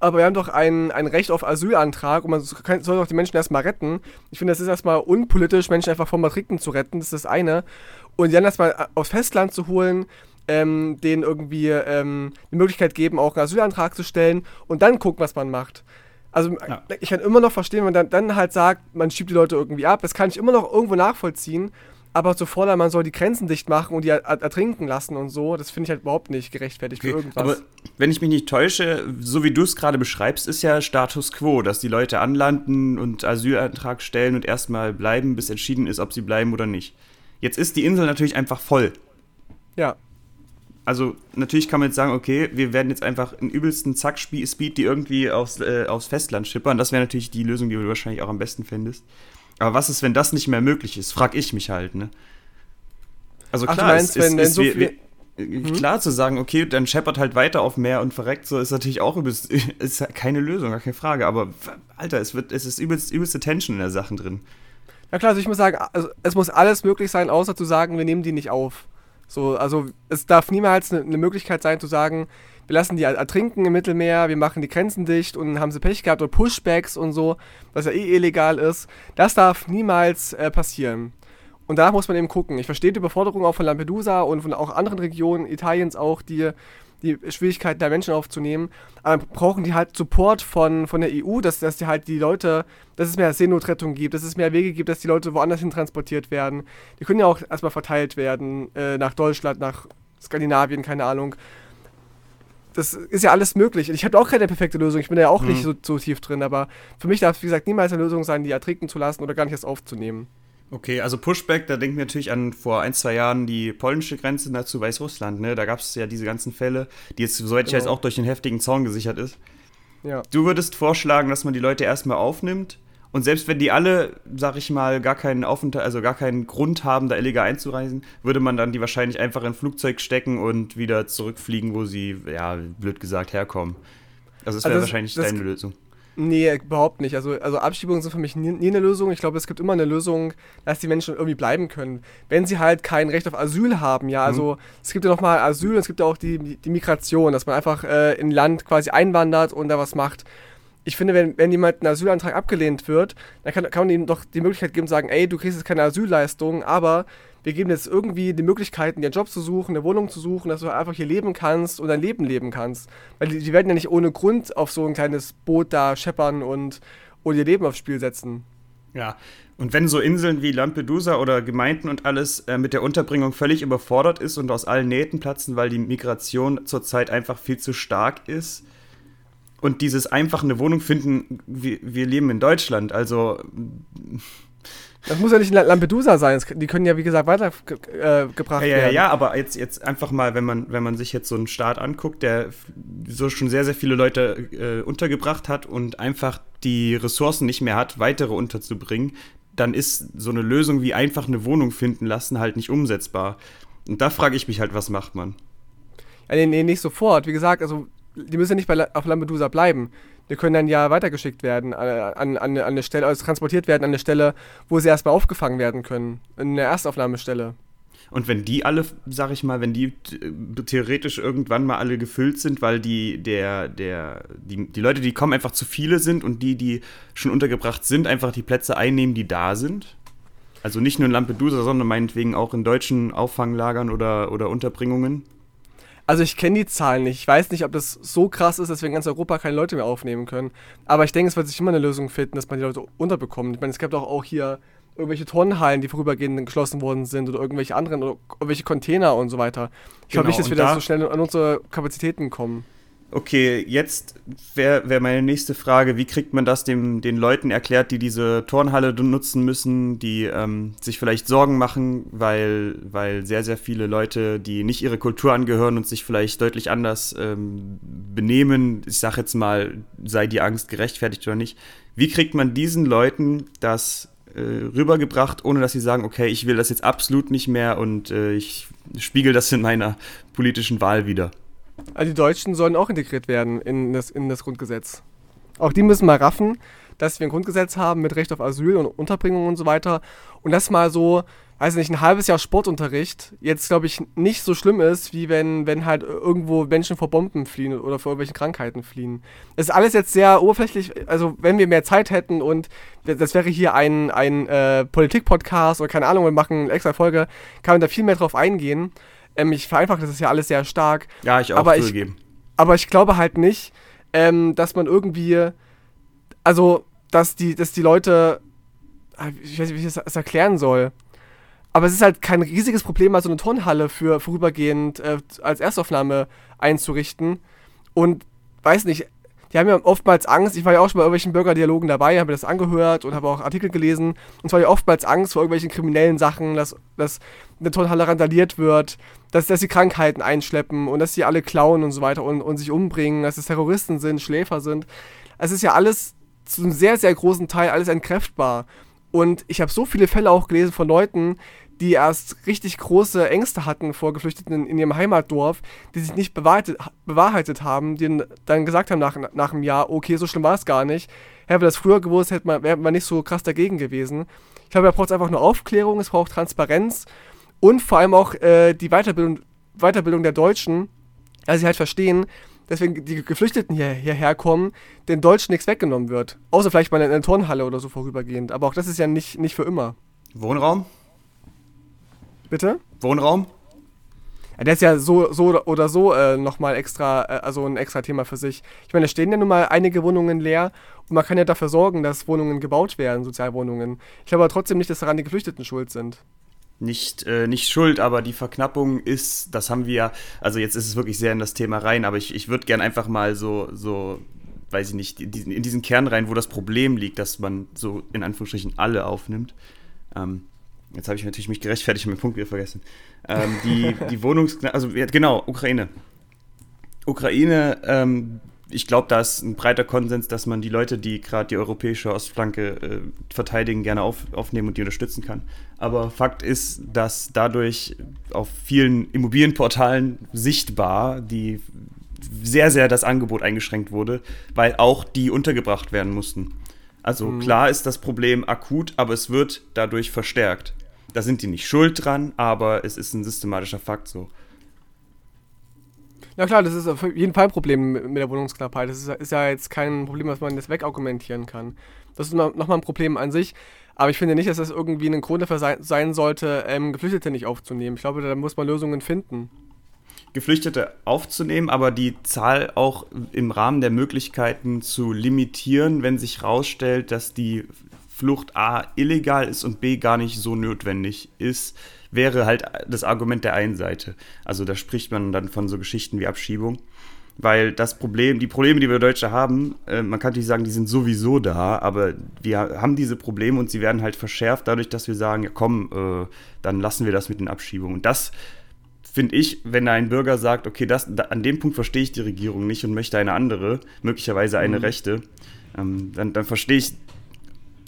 Aber wir haben doch ein, ein Recht auf Asylantrag und man soll doch die Menschen erstmal retten. Ich finde, das ist erstmal unpolitisch, Menschen einfach vom Ertrinken zu retten, das ist das eine. Und dann erstmal äh, aufs Festland zu holen, ähm, denen irgendwie ähm, die Möglichkeit geben, auch einen Asylantrag zu stellen und dann gucken, was man macht. Also ja. ich kann immer noch verstehen, wenn man dann, dann halt sagt, man schiebt die Leute irgendwie ab. Das kann ich immer noch irgendwo nachvollziehen. Aber zu fordern, man soll die Grenzen dicht machen und die ertrinken lassen und so, das finde ich halt überhaupt nicht gerechtfertigt okay. für irgendwas. Aber wenn ich mich nicht täusche, so wie du es gerade beschreibst, ist ja Status quo, dass die Leute anlanden und Asylantrag stellen und erstmal bleiben, bis entschieden ist, ob sie bleiben oder nicht. Jetzt ist die Insel natürlich einfach voll. Ja also natürlich kann man jetzt sagen, okay, wir werden jetzt einfach in übelsten Zack-Speed die irgendwie aufs, äh, aufs Festland schippern. Das wäre natürlich die Lösung, die du wahrscheinlich auch am besten findest. Aber was ist, wenn das nicht mehr möglich ist? Frag ich mich halt, ne? Also klar, Ach, meinst, es, ist, ist so wie, mhm. klar zu sagen, okay, dann scheppert halt weiter auf Meer und verreckt, so ist natürlich auch übelst, [LAUGHS] ist keine Lösung, gar keine Frage. Aber Alter, es wird, es ist übelst, übelste Tension in der Sachen drin. Na klar, also ich muss sagen, also es muss alles möglich sein, außer zu sagen, wir nehmen die nicht auf. So, also es darf niemals eine, eine Möglichkeit sein zu sagen, wir lassen die ertrinken im Mittelmeer, wir machen die Grenzen dicht und haben sie Pech gehabt oder Pushbacks und so, was ja eh illegal ist. Das darf niemals äh, passieren. Und danach muss man eben gucken. Ich verstehe die Überforderung auch von Lampedusa und von auch anderen Regionen Italiens auch, die die Schwierigkeiten der Menschen aufzunehmen. Aber brauchen die halt Support von, von der EU, dass, dass die halt die Leute, dass es mehr Seenotrettung gibt, dass es mehr Wege gibt, dass die Leute woanders hin transportiert werden. Die können ja auch erstmal verteilt werden äh, nach Deutschland, nach Skandinavien, keine Ahnung. Das ist ja alles möglich. Und ich habe auch keine perfekte Lösung. Ich bin ja auch mhm. nicht so, so tief drin, aber für mich darf es, wie gesagt, niemals eine Lösung sein, die ertrinken zu lassen oder gar nicht erst aufzunehmen. Okay, also Pushback, da denken wir natürlich an vor ein, zwei Jahren die polnische Grenze dazu Weißrussland, ne? Da gab es ja diese ganzen Fälle, die jetzt, soweit ich weiß, genau. auch durch den heftigen Zaun gesichert ist. Ja. Du würdest vorschlagen, dass man die Leute erstmal aufnimmt und selbst wenn die alle, sag ich mal, gar keinen Aufenthalt, also gar keinen Grund haben, da illegal einzureisen, würde man dann die wahrscheinlich einfach in ein Flugzeug stecken und wieder zurückfliegen, wo sie, ja, blöd gesagt, herkommen. Also das wäre also wahrscheinlich das, deine Lösung. Nee, überhaupt nicht. Also, also Abschiebungen sind für mich nie, nie, eine Lösung. Ich glaube, es gibt immer eine Lösung, dass die Menschen irgendwie bleiben können. Wenn sie halt kein Recht auf Asyl haben, ja. Also mhm. es gibt ja nochmal Asyl und es gibt ja auch die, die Migration, dass man einfach äh, in ein Land quasi einwandert und da was macht. ich finde, wenn, wenn jemand ein Asylantrag abgelehnt wird, dann kann, kann man ihm doch die Möglichkeit geben, sagen, ey, du kriegst jetzt keine Asylleistung, aber wir geben jetzt irgendwie die Möglichkeiten, dir einen Job zu suchen, eine Wohnung zu suchen, dass du einfach hier leben kannst und dein Leben leben kannst. Weil die, die werden ja nicht ohne Grund auf so ein kleines Boot da scheppern und, und ihr Leben aufs Spiel setzen. Ja, und wenn so Inseln wie Lampedusa oder Gemeinden und alles äh, mit der Unterbringung völlig überfordert ist und aus allen Nähten platzen, weil die Migration zurzeit einfach viel zu stark ist und dieses einfach eine Wohnung finden, wir, wir leben in Deutschland, also das muss ja nicht Lampedusa sein. Die können ja, wie gesagt, weitergebracht äh, ja, ja, werden. Ja, aber jetzt, jetzt einfach mal, wenn man, wenn man sich jetzt so einen Staat anguckt, der so schon sehr, sehr viele Leute äh, untergebracht hat und einfach die Ressourcen nicht mehr hat, weitere unterzubringen, dann ist so eine Lösung wie einfach eine Wohnung finden lassen halt nicht umsetzbar. Und da frage ich mich halt, was macht man? Ja, nee, nee, nicht sofort. Wie gesagt, also die müssen ja nicht bei, auf Lampedusa bleiben die können dann ja weitergeschickt werden, an, an, an eine Stelle, also transportiert werden an eine Stelle, wo sie erstmal aufgefangen werden können, in der Erstaufnahmestelle. Und wenn die alle, sag ich mal, wenn die theoretisch irgendwann mal alle gefüllt sind, weil die, der, der, die, die Leute, die kommen, einfach zu viele sind und die, die schon untergebracht sind, einfach die Plätze einnehmen, die da sind? Also nicht nur in Lampedusa, sondern meinetwegen auch in deutschen Auffanglagern oder, oder Unterbringungen? Also ich kenne die Zahlen nicht. Ich weiß nicht, ob das so krass ist, dass wir in ganz Europa keine Leute mehr aufnehmen können. Aber ich denke, es wird sich immer eine Lösung finden, dass man die Leute unterbekommt. Ich meine, es gibt auch, auch hier irgendwelche Turnhallen, die vorübergehend geschlossen worden sind oder irgendwelche anderen oder irgendwelche Container und so weiter. Ich genau, glaube nicht, dass wir da so schnell an unsere Kapazitäten kommen. Okay, jetzt wäre wär meine nächste Frage, wie kriegt man das dem, den Leuten erklärt, die diese Turnhalle nutzen müssen, die ähm, sich vielleicht Sorgen machen, weil, weil sehr, sehr viele Leute, die nicht ihre Kultur angehören und sich vielleicht deutlich anders ähm, benehmen, ich sage jetzt mal, sei die Angst gerechtfertigt oder nicht, wie kriegt man diesen Leuten das äh, rübergebracht, ohne dass sie sagen, okay, ich will das jetzt absolut nicht mehr und äh, ich spiegel das in meiner politischen Wahl wieder? Also die Deutschen sollen auch integriert werden in das, in das Grundgesetz. Auch die müssen mal raffen, dass wir ein Grundgesetz haben mit Recht auf Asyl und Unterbringung und so weiter. Und das mal so, weiß nicht, ein halbes Jahr Sportunterricht jetzt, glaube ich, nicht so schlimm ist, wie wenn, wenn halt irgendwo Menschen vor Bomben fliehen oder vor irgendwelchen Krankheiten fliehen. Es ist alles jetzt sehr oberflächlich, also wenn wir mehr Zeit hätten und das wäre hier ein, ein äh, Politik-Podcast oder keine Ahnung, wir machen eine extra Folge, kann man da viel mehr drauf eingehen. Ähm, ich vereinfache das ist ja alles sehr stark. Ja, ich auch aber zugegeben. Ich, aber ich glaube halt nicht, ähm, dass man irgendwie, also, dass die, dass die Leute, ah, ich weiß nicht, wie ich das erklären soll. Aber es ist halt kein riesiges Problem, mal so eine Turnhalle für vorübergehend äh, als Erstaufnahme einzurichten. Und weiß nicht, die haben ja oftmals Angst. Ich war ja auch schon bei irgendwelchen Bürgerdialogen dabei, habe mir das angehört und habe auch Artikel gelesen. Und zwar ja oftmals Angst vor irgendwelchen kriminellen Sachen, dass, dass eine Turnhalle randaliert wird, dass, dass sie Krankheiten einschleppen und dass sie alle klauen und so weiter und, und sich umbringen, dass es Terroristen sind, Schläfer sind. Es ist ja alles zu einem sehr, sehr großen Teil alles entkräftbar. Und ich habe so viele Fälle auch gelesen von Leuten, die erst richtig große Ängste hatten vor Geflüchteten in, ihrem Heimatdorf, die sich nicht bewahrheitet, bewahrheitet haben, die dann gesagt haben nach, nach einem Jahr, okay, so schlimm war es gar nicht. Hätten wir das früher gewusst, hätte man, wäre man nicht so krass dagegen gewesen. Ich glaube, da braucht es einfach nur Aufklärung, es braucht Transparenz und vor allem auch äh, die Weiterbildung, Weiterbildung der Deutschen, dass sie halt verstehen, dass wenn die Geflüchteten hier, hierher kommen, den Deutschen nichts weggenommen wird. Außer vielleicht mal in einer Turnhalle oder so vorübergehend. Aber auch das ist ja nicht, nicht für immer. Wohnraum? Bitte? Wohnraum? Ja, der ist ja so, so oder so äh, nochmal extra, äh, also ein extra Thema für sich. Ich meine, da stehen ja nun mal einige Wohnungen leer und man kann ja dafür sorgen, dass Wohnungen gebaut werden, Sozialwohnungen. Ich glaube aber trotzdem nicht, dass daran die Geflüchteten schuld sind. Nicht, äh, nicht schuld, aber die Verknappung ist, das haben wir ja, also jetzt ist es wirklich sehr in das Thema rein, aber ich, ich würde gern einfach mal so, so, weiß ich nicht, in diesen, in diesen Kern rein, wo das Problem liegt, dass man so in Anführungsstrichen alle aufnimmt. Ähm, Jetzt habe ich natürlich mich gerechtfertigt und meinen Punkt wieder vergessen. Ähm, die, die Wohnungs... Also, genau, Ukraine. Ukraine, ähm, ich glaube, da ist ein breiter Konsens, dass man die Leute, die gerade die europäische Ostflanke äh, verteidigen, gerne auf, aufnehmen und die unterstützen kann. Aber Fakt ist, dass dadurch auf vielen Immobilienportalen sichtbar die sehr, sehr das Angebot eingeschränkt wurde, weil auch die untergebracht werden mussten. Also mhm. klar ist das Problem akut, aber es wird dadurch verstärkt. Da sind die nicht schuld dran, aber es ist ein systematischer Fakt so. Ja klar, das ist auf jeden Fall ein Problem mit der Wohnungsknappheit. Das ist, ist ja jetzt kein Problem, was man jetzt wegargumentieren kann. Das ist nochmal ein Problem an sich. Aber ich finde nicht, dass das irgendwie ein Grund dafür sein, sein sollte, ähm, Geflüchtete nicht aufzunehmen. Ich glaube, da muss man Lösungen finden. Geflüchtete aufzunehmen, aber die Zahl auch im Rahmen der Möglichkeiten zu limitieren, wenn sich herausstellt, dass die Flucht A illegal ist und B gar nicht so notwendig ist, wäre halt das Argument der einen Seite. Also da spricht man dann von so Geschichten wie Abschiebung. Weil das Problem, die Probleme, die wir Deutsche haben, äh, man kann nicht sagen, die sind sowieso da, aber wir haben diese Probleme und sie werden halt verschärft dadurch, dass wir sagen, ja komm, äh, dann lassen wir das mit den Abschiebungen. Und das finde ich, wenn ein Bürger sagt, okay, das, da, an dem Punkt verstehe ich die Regierung nicht und möchte eine andere, möglicherweise eine mhm. rechte, ähm, dann, dann verstehe ich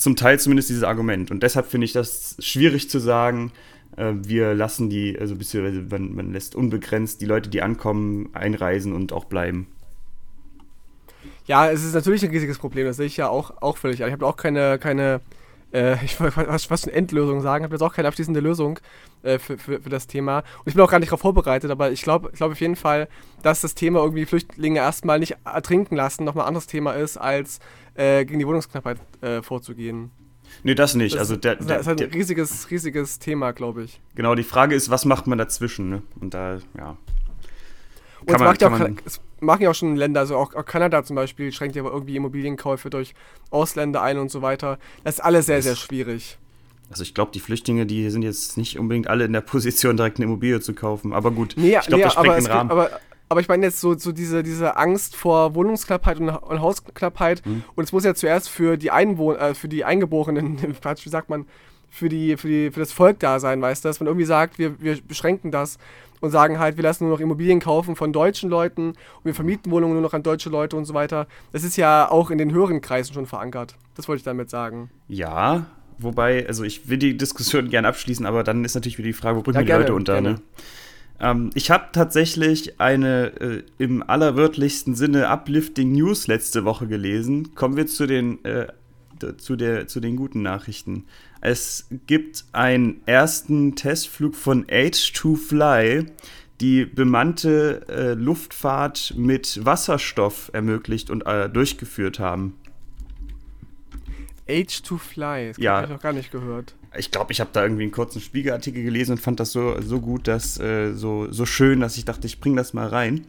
zum Teil zumindest dieses Argument. Und deshalb finde ich das schwierig zu sagen, äh, wir lassen die, also beziehungsweise man, man lässt unbegrenzt die Leute, die ankommen, einreisen und auch bleiben. Ja, es ist natürlich ein riesiges Problem, das sehe ich ja auch, auch völlig. Ich habe auch keine, keine äh, [LAUGHS] ich wollte fast, eine Endlösung sagen, habe jetzt auch keine abschließende Lösung äh, für, für, für, das Thema. Und ich bin auch gar nicht darauf vorbereitet, aber ich glaube ich glaub auf jeden Fall, dass das Thema irgendwie Flüchtlinge erstmal nicht ertrinken lassen nochmal ein anderes Thema ist, als äh, gegen die Wohnungsknappheit äh, vorzugehen. Nee, das nicht. Das, also der, der, das ist ein riesiges, riesiges Thema, glaube ich. Genau, die Frage ist, was macht man dazwischen? Ne? Und da, ja. Und es, man, macht ja auch, es machen ja auch schon Länder, also auch, auch, Kanada zum Beispiel, schränkt ja irgendwie Immobilienkäufe durch Ausländer ein und so weiter. Das ist alles sehr, sehr schwierig. Also ich glaube, die Flüchtlinge, die sind jetzt nicht unbedingt alle in der [LAUGHS] Position, direkt eine Immobilie zu kaufen. Aber gut, nee, ich glaube, nee, das sprengt den Rahmen. aber, aber ich meine jetzt so, so diese, diese Angst vor Wohnungsknappheit und, und Hausknappheit. Mhm. Und es muss ja zuerst für die Einwohner, äh, für die Eingeborenen, [LAUGHS] wie sagt man, für, die, für, die, für das Volk da sein, weißt du, dass man irgendwie sagt, wir, wir beschränken das und sagen halt, wir lassen nur noch Immobilien kaufen von deutschen Leuten und wir vermieten Wohnungen nur noch an deutsche Leute und so weiter. Das ist ja auch in den höheren Kreisen schon verankert. Das wollte ich damit sagen. Ja, wobei, also ich will die Diskussion gerne abschließen, aber dann ist natürlich wieder die Frage, wo bringen ja, wir die Leute unter, gerne. ne? Ähm, ich habe tatsächlich eine äh, im allerwörtlichsten Sinne uplifting News letzte Woche gelesen. Kommen wir zu den, äh, zu, der, zu den guten Nachrichten. Es gibt einen ersten Testflug von H2Fly, die bemannte äh, Luftfahrt mit Wasserstoff ermöglicht und äh, durchgeführt haben. H2Fly, das ja. habe ich noch gar nicht gehört. Ich glaube, ich habe da irgendwie einen kurzen Spiegelartikel gelesen und fand das so, so gut, dass, äh, so, so schön, dass ich dachte, ich bringe das mal rein.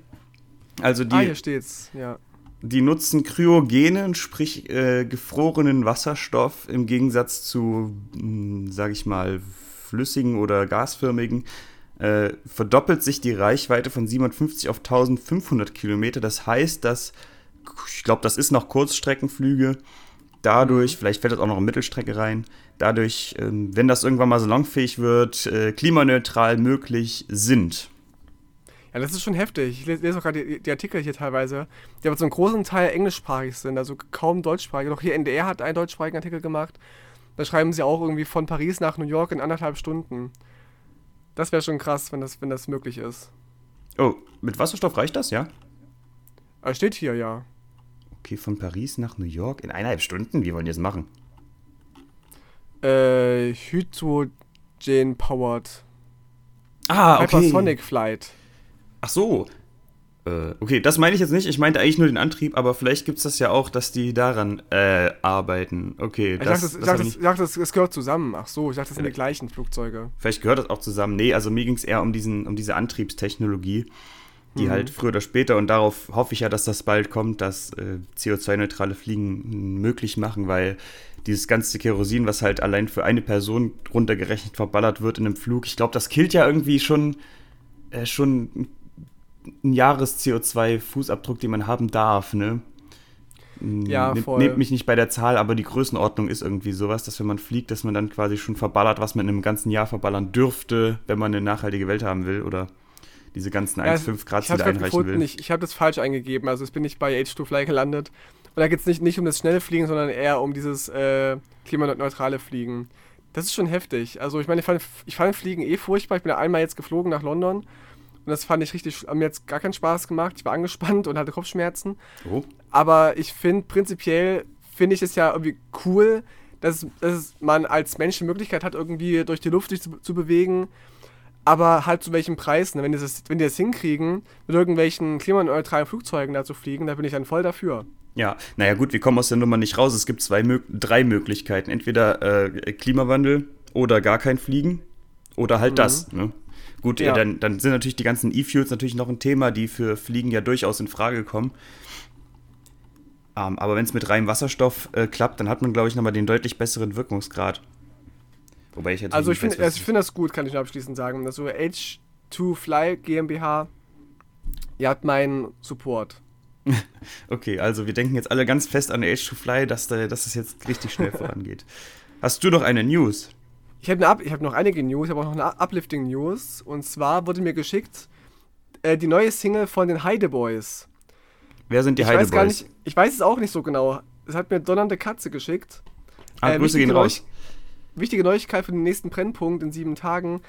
Also die, ah, hier steht's, ja. Die nutzen kryogenen, sprich äh, gefrorenen Wasserstoff im Gegensatz zu, hm, sage ich mal, flüssigen oder gasförmigen. Äh, verdoppelt sich die Reichweite von 750 auf 1500 Kilometer. Das heißt, dass, ich glaube, das ist noch Kurzstreckenflüge. Dadurch, mhm. vielleicht fällt das auch noch in Mittelstrecke rein, dadurch, ähm, wenn das irgendwann mal salonfähig wird, äh, klimaneutral möglich sind. Ja, das ist schon heftig. Ich lese auch gerade die, die, Artikel hier teilweise, die aber zum großen Teil englischsprachig sind, also kaum deutschsprachig. Auch hier NDR hat einen deutschsprachigen Artikel gemacht. Da schreiben sie auch irgendwie von Paris nach New York in anderthalb Stunden. Das wäre schon krass, wenn das, wenn das möglich ist. Oh, mit Wasserstoff reicht das, ja? Ah, steht hier, ja. Okay, von Paris nach New York in eineinhalb Stunden? Wie wollen die das machen? Äh, Hydrogen Powered. Ah, okay. Hypersonic Flight. Ach so. Äh, okay, das meine ich jetzt nicht. Ich meinte eigentlich nur den Antrieb, aber vielleicht gibt es das ja auch, dass die daran äh, arbeiten. Okay, ich das, dachte, das, das, ich dachte, es gehört zusammen. Ach so, ich dachte, das sind die gleichen Flugzeuge. Vielleicht gehört das auch zusammen. Nee, also mir ging es eher um, diesen, um diese Antriebstechnologie, die mhm. halt früher oder später, und darauf hoffe ich ja, dass das bald kommt, dass äh, CO2-neutrale Fliegen möglich machen, weil dieses ganze Kerosin, was halt allein für eine Person runtergerechnet verballert wird in einem Flug, ich glaube, das killt ja irgendwie schon, äh, schon ein Jahres-CO2-Fußabdruck, den man haben darf, ne? Ja, voll. Nehmt mich nicht bei der Zahl, aber die Größenordnung ist irgendwie sowas, dass wenn man fliegt, dass man dann quasi schon verballert, was man in einem ganzen Jahr verballern dürfte, wenn man eine nachhaltige Welt haben will oder diese ganzen ja, 1,5 Grad Ziele einreichen gefunden, will. Ich, ich habe das falsch eingegeben, also jetzt bin ich bei H2Fly gelandet. Und da geht es nicht, nicht um das schnelle Fliegen, sondern eher um dieses äh, klimaneutrale Fliegen. Das ist schon heftig. Also ich meine, ich fand, ich fand Fliegen eh furchtbar. Ich bin ja einmal jetzt geflogen nach London und das fand ich richtig, hat mir jetzt gar keinen Spaß gemacht. Ich war angespannt und hatte Kopfschmerzen. Oh. Aber ich finde, prinzipiell finde ich es ja irgendwie cool, dass, dass man als Mensch die Möglichkeit hat, irgendwie durch die Luft sich zu, zu bewegen. Aber halt zu welchem Preis? Ne? Wenn, die das, wenn die das hinkriegen, mit irgendwelchen klimaneutralen Flugzeugen da zu fliegen, da bin ich dann voll dafür. Ja, naja gut, wir kommen aus der Nummer nicht raus. Es gibt zwei, drei Möglichkeiten. Entweder äh, Klimawandel oder gar kein Fliegen oder halt mhm. das. Ne? Gut, ja. dann, dann sind natürlich die ganzen E-Fuels natürlich noch ein Thema, die für Fliegen ja durchaus in Frage kommen. Ähm, aber wenn es mit reinem Wasserstoff äh, klappt, dann hat man, glaube ich, nochmal den deutlich besseren Wirkungsgrad. Wobei ich jetzt Also ich finde also find das gut, kann ich nur abschließend sagen. Also H2Fly GmbH, ihr habt meinen Support. [LAUGHS] okay, also wir denken jetzt alle ganz fest an H2Fly, dass, dass es jetzt richtig schnell [LAUGHS] vorangeht. Hast du doch eine News? Ich habe hab noch einige News, ich habe auch noch eine Uplifting News. Und zwar wurde mir geschickt äh, die neue Single von den Heide Boys. Wer sind die ich Heide weiß Boys? Gar nicht, ich weiß es auch nicht so genau. Es hat mir Donnernde Katze geschickt. Ah, äh, Grüße gehen raus. Wichtige Neuigkeit für den nächsten Brennpunkt in sieben Tagen.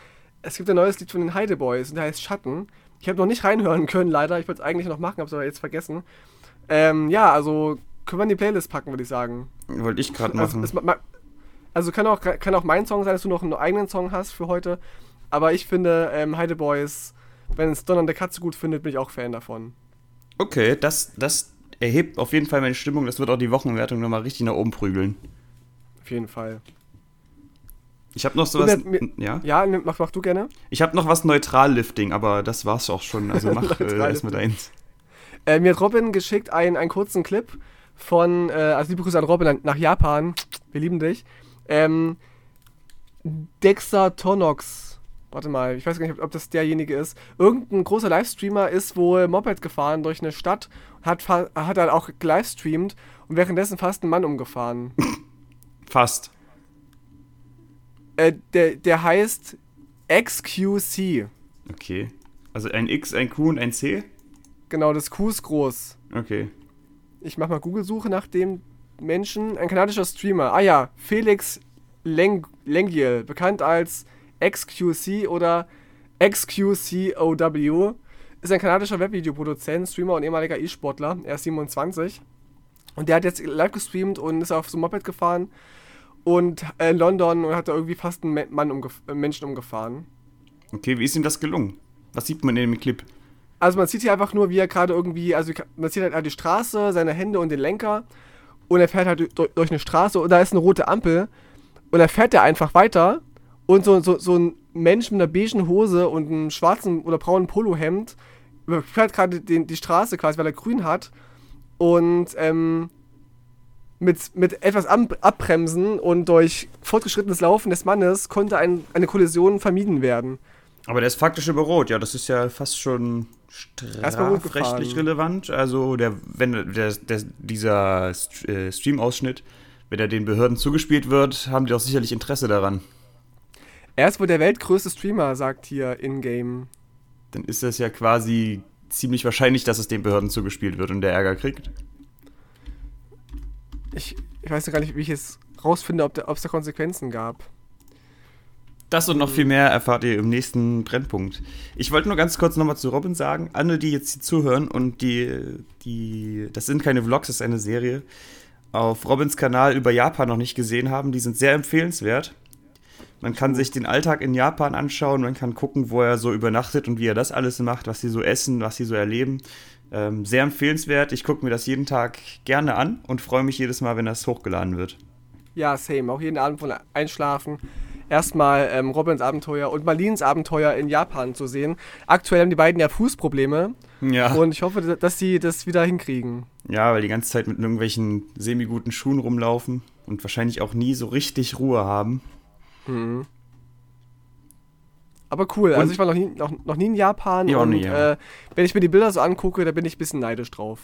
Es gibt ein neues Lied von den Heide Boys und der heißt Schatten. Ich habe noch nicht reinhören können, leider. Ich wollte es eigentlich noch machen, habe es aber jetzt vergessen. Ähm, ja, also können wir in die Playlist packen, würde ich sagen. Wollte ich gerade also, machen. Also, also kann auch, kann auch mein Song sein, dass du noch einen eigenen Song hast für heute. Aber ich finde, ähm, Heide Boys, wenn es Donnernde Katze gut findet, bin ich auch Fan davon. Okay, das, das erhebt auf jeden Fall meine Stimmung. Das wird auch die Wochenwertung nochmal richtig nach oben prügeln. Auf jeden Fall. Ich habe noch sowas. Ja, ja mach, mach du gerne. Ich habe noch was Neutral-Lifting, aber das war's auch schon. Also [LAUGHS] mach äh, erstmal deins. Äh, mir hat Robin geschickt einen, einen kurzen Clip von, äh, also liebe Grüße an Robin nach Japan. Wir lieben dich. Ähm, Dexter Tonox. Warte mal, ich weiß gar nicht, ob das derjenige ist. Irgendein großer Livestreamer ist wohl Moped gefahren durch eine Stadt, hat, hat dann auch gelivestreamt und währenddessen fast einen Mann umgefahren. [LAUGHS] Fast. Äh, der, der heißt XQC. Okay. Also ein X, ein Q und ein C? Genau, das Q ist groß. Okay. Ich mach mal Google-Suche nach dem Menschen, ein kanadischer Streamer. Ah ja, Felix Leng Lengiel, bekannt als XQC oder XQCOW, ist ein kanadischer Webvideoproduzent, Streamer und ehemaliger E-Sportler. Er ist 27. Und der hat jetzt live gestreamt und ist auf so ein Moped gefahren und äh, in London und hat da irgendwie fast einen Mann umgef äh, Menschen umgefahren. Okay, wie ist ihm das gelungen? Was sieht man in dem Clip? Also man sieht hier einfach nur, wie er gerade irgendwie, also man sieht halt die Straße, seine Hände und den Lenker und er fährt halt durch, durch eine Straße und da ist eine rote Ampel und er fährt er einfach weiter und so, so, so ein Mensch mit einer beigen Hose und einem schwarzen oder braunen Polohemd fährt gerade die Straße quasi, weil er grün hat und ähm, mit, mit etwas Abbremsen und durch fortgeschrittenes Laufen des Mannes konnte ein, eine Kollision vermieden werden. Aber der ist faktisch über Rot, ja, das ist ja fast schon strafrechtlich relevant. Also der, wenn der, der, dieser äh, Stream-Ausschnitt, wenn er den Behörden zugespielt wird, haben die auch sicherlich Interesse daran. Er ist wohl der weltgrößte Streamer, sagt hier in-game. Dann ist es ja quasi ziemlich wahrscheinlich, dass es den Behörden zugespielt wird und der Ärger kriegt. Ich, ich weiß gar nicht, wie ich es rausfinde, ob es da Konsequenzen gab. Das und noch viel mehr erfahrt ihr im nächsten Brennpunkt. Ich wollte nur ganz kurz nochmal zu Robin sagen, alle, die jetzt hier zuhören und die, die, das sind keine Vlogs, das ist eine Serie, auf Robins Kanal über Japan noch nicht gesehen haben, die sind sehr empfehlenswert. Man kann sich den Alltag in Japan anschauen, man kann gucken, wo er so übernachtet und wie er das alles macht, was sie so essen, was sie so erleben. Ähm, sehr empfehlenswert. Ich gucke mir das jeden Tag gerne an und freue mich jedes Mal, wenn das hochgeladen wird. Ja, same. Auch jeden Abend von Einschlafen erstmal ähm, Robins Abenteuer und Marlins Abenteuer in Japan zu sehen. Aktuell haben die beiden ja Fußprobleme. Ja. Und ich hoffe, dass sie das wieder hinkriegen. Ja, weil die ganze Zeit mit irgendwelchen semi-guten Schuhen rumlaufen und wahrscheinlich auch nie so richtig Ruhe haben. Mhm. Aber cool, und also ich war noch nie, noch, noch nie in Japan ja, und nie, ja. äh, wenn ich mir die Bilder so angucke, da bin ich ein bisschen neidisch drauf.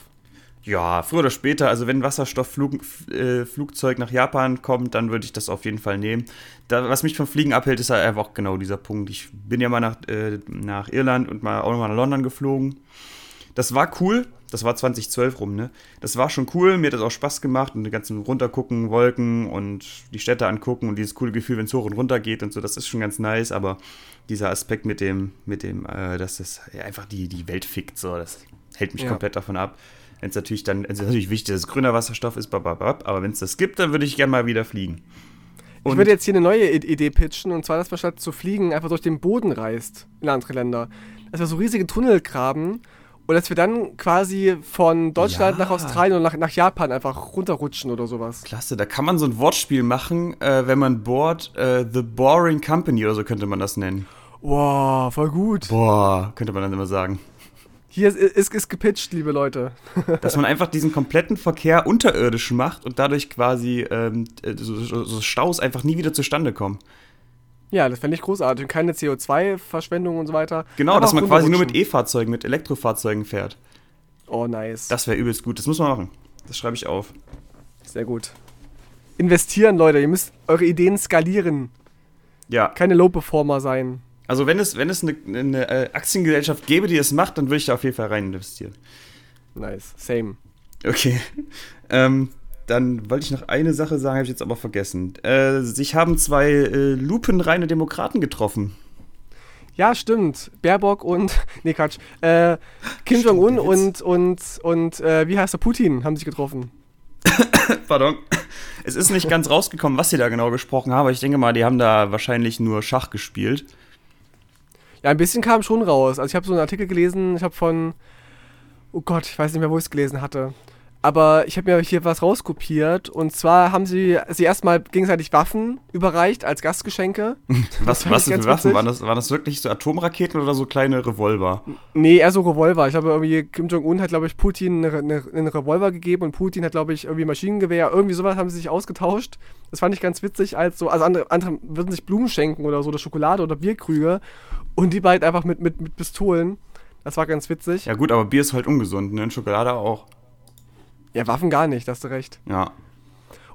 Ja, früher oder später, also wenn ein Wasserstoffflugzeug äh, nach Japan kommt, dann würde ich das auf jeden Fall nehmen. Da, was mich vom Fliegen abhält, ist halt einfach auch genau dieser Punkt. Ich bin ja mal nach, äh, nach Irland und mal auch nochmal nach London geflogen. Das war cool, das war 2012 rum, ne? Das war schon cool, mir hat das auch Spaß gemacht und die ganzen runtergucken, Wolken und die Städte angucken und dieses coole Gefühl, wenn es hoch und runter geht und so, das ist schon ganz nice, aber dieser Aspekt mit dem, mit dem, äh, dass es ja, einfach die, die Welt fickt, so, das hält mich ja. komplett davon ab. Wenn es natürlich dann, es ist natürlich wichtig, dass es grüner Wasserstoff ist, bababab, aber wenn es das gibt, dann würde ich gerne mal wieder fliegen. ich würde jetzt hier eine neue Idee pitchen, und zwar, dass man statt zu fliegen einfach durch den Boden reist in andere Länder. Dass wir so riesige Tunnel graben und dass wir dann quasi von Deutschland Ja. nach Australien und nach, nach Japan einfach runterrutschen oder sowas. Klasse, da kann man so ein Wortspiel machen, äh, wenn man bohrt, äh, The Boring Company oder so könnte man das nennen. Wow, voll gut. Boah, könnte man dann immer sagen. Hier ist, ist, ist gepitcht, liebe Leute. [LAUGHS] Dass man einfach diesen kompletten Verkehr unterirdisch macht und dadurch quasi ähm, äh, so, so Staus einfach nie wieder zustande kommen. Ja, das fände ich großartig. Und keine CO2-Verschwendung und so weiter. Genau, dass man quasi nur mit. E-Fahrzeugen, mit Elektrofahrzeugen fährt. Oh, nice. Das wäre übelst gut, das muss man machen. Das schreibe ich auf. Sehr gut. Investieren, Leute. Ihr müsst eure Ideen skalieren. Ja, Keine Low-Performer sein. also wenn es, wenn es eine, eine äh, Aktiengesellschaft gäbe, die es macht, dann würde ich da auf jeden Fall rein investieren. Nice. Same. Okay. [LAUGHS] Ähm, dann wollte ich noch eine Sache sagen, habe ich jetzt aber vergessen. Äh, sich haben zwei äh, lupenreine Demokraten getroffen. Ja, stimmt. Baerbock und. [LAUGHS] Nee, Quatsch. Äh, Kim Jong-un und, und, und äh, wie heißt der Putin haben sich getroffen. [COUGHS] Pardon. Es ist nicht ganz rausgekommen, was sie da genau gesprochen haben, aber ich denke mal, die haben da wahrscheinlich nur Schach gespielt. Ja, ein bisschen kam schon raus. Also ich habe so einen Artikel gelesen, ich habe von. Oh Gott, ich weiß nicht mehr, wo ich es gelesen hatte. Aber ich habe mir hier was rauskopiert. Und zwar haben sie sie erstmal gegenseitig Waffen überreicht als Gastgeschenke. [LAUGHS] Was, was für Waffen? Waren das, waren das wirklich so Atomraketen oder so kleine Revolver? Nee, eher so Revolver. Ich habe irgendwie, Kim Jong-un hat, glaube ich, Putin eine, eine, einen Revolver gegeben und Putin hat, glaube ich, irgendwie Maschinengewehr. Irgendwie sowas haben sie sich ausgetauscht. Das fand ich ganz witzig, als so, also andere, andere würden sich Blumen schenken oder so, oder Schokolade oder Bierkrüge. Und die beiden einfach mit, mit, mit Pistolen. Das war ganz witzig. Ja gut, aber Bier ist halt ungesund, ne? Und Schokolade auch. Ja, Waffen gar nicht, da hast du recht. Ja.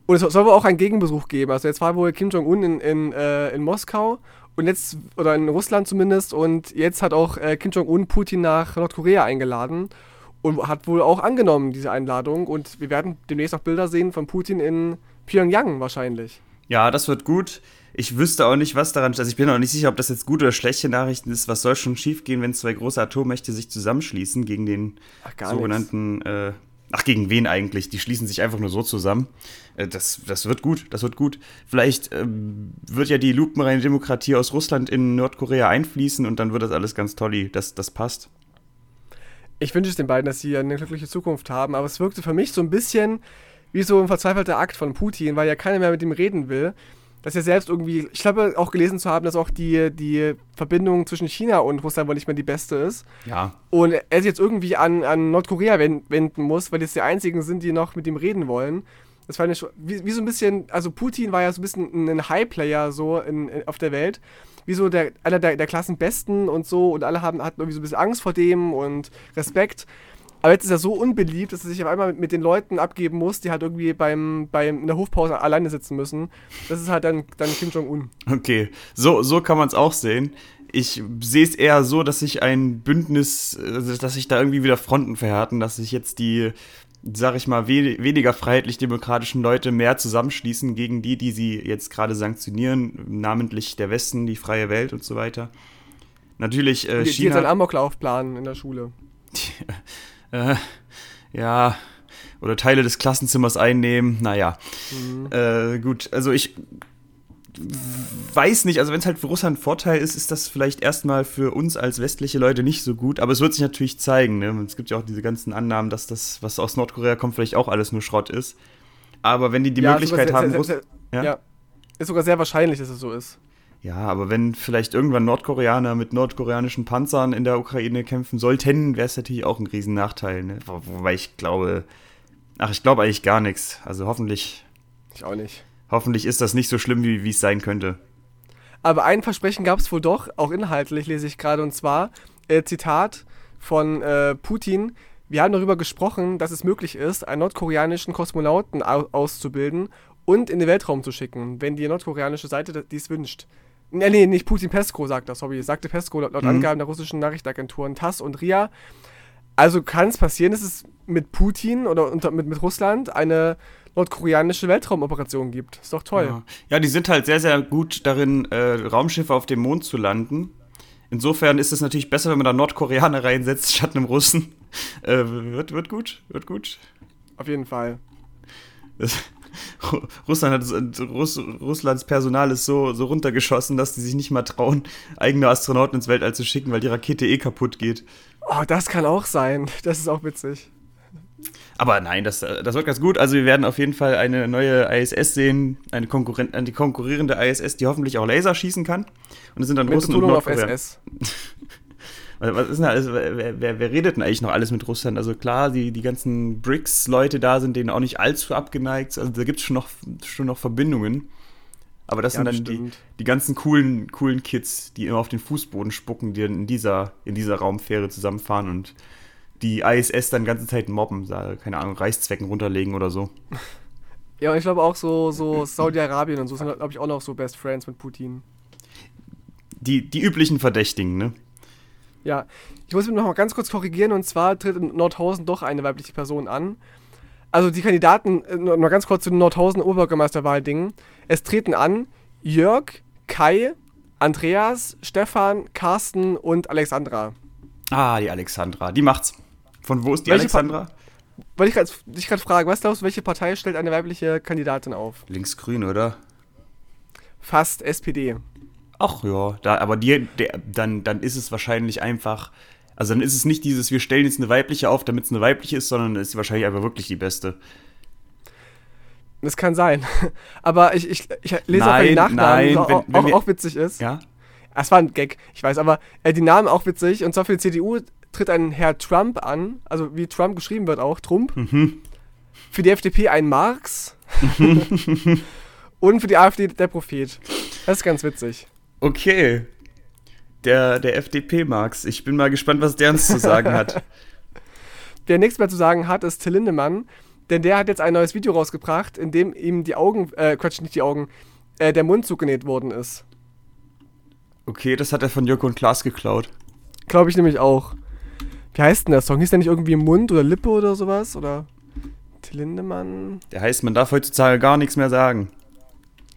Und es soll wohl auch einen Gegenbesuch geben. Also jetzt war wohl Kim Jong-un in, in, äh, in Moskau und jetzt, oder in Russland zumindest, und jetzt hat auch äh, Kim Jong-un Putin nach Nordkorea eingeladen und hat wohl auch angenommen, diese Einladung. Und wir werden demnächst auch Bilder sehen von Putin in Pyongyang wahrscheinlich. Ja, das wird gut. Ich wüsste auch nicht, was daran Also ich bin auch nicht sicher, ob das jetzt gute oder schlechte Nachrichten ist. Was soll schon schiefgehen, wenn zwei große Atommächte sich zusammenschließen gegen den Ach, sogenannten. Äh, ach, gegen wen eigentlich? Die schließen sich einfach nur so zusammen. Äh, das, das wird gut, das wird gut. Vielleicht ähm, wird ja die lupenreine Demokratie aus Russland in Nordkorea einfließen und dann wird das alles ganz tolli. Das, das passt. Ich wünsche es den beiden, dass sie eine glückliche Zukunft haben, aber es wirkte für mich so ein bisschen wie so ein verzweifelter Akt von Putin, weil ja keiner mehr mit ihm reden will. Dass er selbst irgendwie, ich glaube auch gelesen zu haben, dass auch die, die Verbindung zwischen China und Russland wohl nicht mehr die beste ist. Ja. Und er sich jetzt irgendwie an, an Nordkorea wen- wenden muss, weil das die einzigen sind, die noch mit ihm reden wollen. Das fand ich wie, wie so ein bisschen, also Putin war ja so ein bisschen ein High-Player so in, in, auf der Welt. Wie so der, einer der, der Klassenbesten und so und alle haben, hatten irgendwie so ein bisschen Angst vor dem und Respekt. Aber jetzt ist er so unbeliebt, dass er sich auf einmal mit, mit den Leuten abgeben muss, die halt irgendwie beim, beim, in der Hofpause alleine sitzen müssen. Das ist halt dann, dann Kim Jong-un. Okay, so, so kann man es auch sehen. Ich sehe es eher so, dass sich ein Bündnis, äh, dass sich da irgendwie wieder Fronten verhärten, dass sich jetzt die, sag ich mal, we weniger freiheitlich-demokratischen Leute mehr zusammenschließen gegen die, die sie jetzt gerade sanktionieren, namentlich der Westen, die freie Welt und so weiter. Natürlich äh, Die, die jetzt einen China. Amoklauf planen in der Schule. [LAUGHS] Äh, ja, oder Teile des Klassenzimmers einnehmen, naja. Mhm. Äh, gut, also ich weiß nicht, also wenn es halt für Russland ein Vorteil ist, ist das vielleicht erstmal für uns als westliche Leute nicht so gut, aber es wird sich natürlich zeigen. Ne? Es gibt ja auch diese ganzen Annahmen, dass das, was aus Nordkorea kommt, vielleicht auch alles nur Schrott ist. Aber wenn die die Ja, Möglichkeit haben, sehr, Russ- sehr, sehr, ja? ja. Ist sogar sehr wahrscheinlich, dass es so ist. Ja, aber wenn vielleicht irgendwann Nordkoreaner mit nordkoreanischen Panzern in der Ukraine kämpfen sollten, wäre es natürlich auch ein Riesennachteil. Ne? Wo, wobei ich glaube, ach, ich glaube eigentlich gar nichts. Also hoffentlich, Ich auch nicht. hoffentlich ist das nicht so schlimm, wie es sein könnte. Aber ein Versprechen gab es wohl doch, auch inhaltlich lese ich gerade, und zwar, äh, Zitat von äh, Putin, wir haben darüber gesprochen, dass es möglich ist, einen nordkoreanischen Kosmonauten au auszubilden und in den Weltraum zu schicken, wenn die nordkoreanische Seite dies wünscht. Nee, nee, nicht Putin, Pesko sagt das, sorry, sagte Pesko laut, laut Mhm. Angaben der russischen Nachrichtenagenturen TASS und RIA. Also kann es passieren, dass es mit Putin oder unter, mit, mit Russland eine nordkoreanische Weltraumoperation gibt. Ist doch toll. Ja. ja, die sind halt sehr, sehr gut darin, äh, Raumschiffe auf dem Mond zu landen. Insofern ist es natürlich besser, wenn man da Nordkoreaner reinsetzt statt einem Russen. [LAUGHS] Äh, wird, wird gut, wird gut. Auf jeden Fall. Das, [LAUGHS] Russland hat Russ, Russlands Personal ist so, so runtergeschossen, dass die sich nicht mal trauen, eigene Astronauten ins Weltall zu schicken, weil die Rakete eh kaputt geht. Oh, das kann auch sein. Das ist auch witzig. Aber nein, das, das wird ganz gut. Also wir werden auf jeden Fall eine neue ISS sehen, eine, Konkurren eine konkurrierende ISS, die hoffentlich auch Laser schießen kann. Und es sind dann Mit Russen und Betonung auf Nordkorea. SS. [LAUGHS] Was ist denn alles, wer, wer, wer redet denn eigentlich noch alles mit Russland? Also klar, die, die ganzen BRICS-Leute da sind denen auch nicht allzu abgeneigt. Also da gibt es schon noch, schon noch Verbindungen. Aber das Ja, sind dann die, die ganzen coolen, coolen Kids, die immer auf den Fußboden spucken, die dann in dieser, in dieser Raumfähre zusammenfahren und die ISS dann die ganze Zeit mobben, keine Ahnung, Reißzwecken runterlegen oder so. [LAUGHS] Ja, und ich glaube auch so, so Saudi-Arabien und so sind, glaube ich, auch noch so Best Friends mit Putin. Die, die üblichen Verdächtigen, ne? Ja, ich muss mich noch mal ganz kurz korrigieren und zwar tritt in Nordhausen doch eine weibliche Person an. Also die Kandidaten, äh, noch noch ganz kurz zu den Nordhausen Oberbürgermeisterwahl-Dingen. Es treten an Jörg, Kai, Andreas, Stefan, Carsten und Alexandra. Ah, die Alexandra, die macht's. Von wo ist die Welche Alexandra? Weil ich dich gerade frage, was glaubst du, welche Partei stellt eine weibliche Kandidatin auf? Linksgrün, oder? Fast SPD. Ach ja, da, aber die, der, dann, dann ist es wahrscheinlich einfach. Also dann ist es nicht dieses, wir stellen jetzt eine weibliche auf, damit es eine weibliche ist, sondern ist sie wahrscheinlich einfach wirklich die beste. Das kann sein. [LAUGHS] Aber ich, ich, ich lese auch Nein, die Nachnamen, nein, auch, wenn- auch, wenn wir- auch witzig ist. Ja? Es war ein Gag, ich weiß, aber äh, die Namen auch witzig. Und zwar für die CDU tritt ein Herr Trump an, also wie Trump geschrieben wird auch, Trump. Mhm. Für die FDP ein Marx. [LAUGHS] [LAUGHS] Und für die AfD der Prophet. Das ist ganz witzig. Okay. Der, der FDP-Marx. Ich bin mal gespannt, was der uns zu sagen hat. [LAUGHS] Wer nichts mehr zu sagen hat, ist Till Lindemann. Denn der hat jetzt ein neues Video rausgebracht, in dem ihm die Augen, äh, Quatsch, nicht die Augen, äh, der Mund zugenäht worden ist. Okay, das hat er von Joko und Klaas geklaut. Glaube ich nämlich auch. Wie heißt denn der Song? Hieß der nicht irgendwie Mund oder Lippe oder sowas? Oder Till Lindemann? Der heißt, man darf heutzutage gar nichts mehr sagen.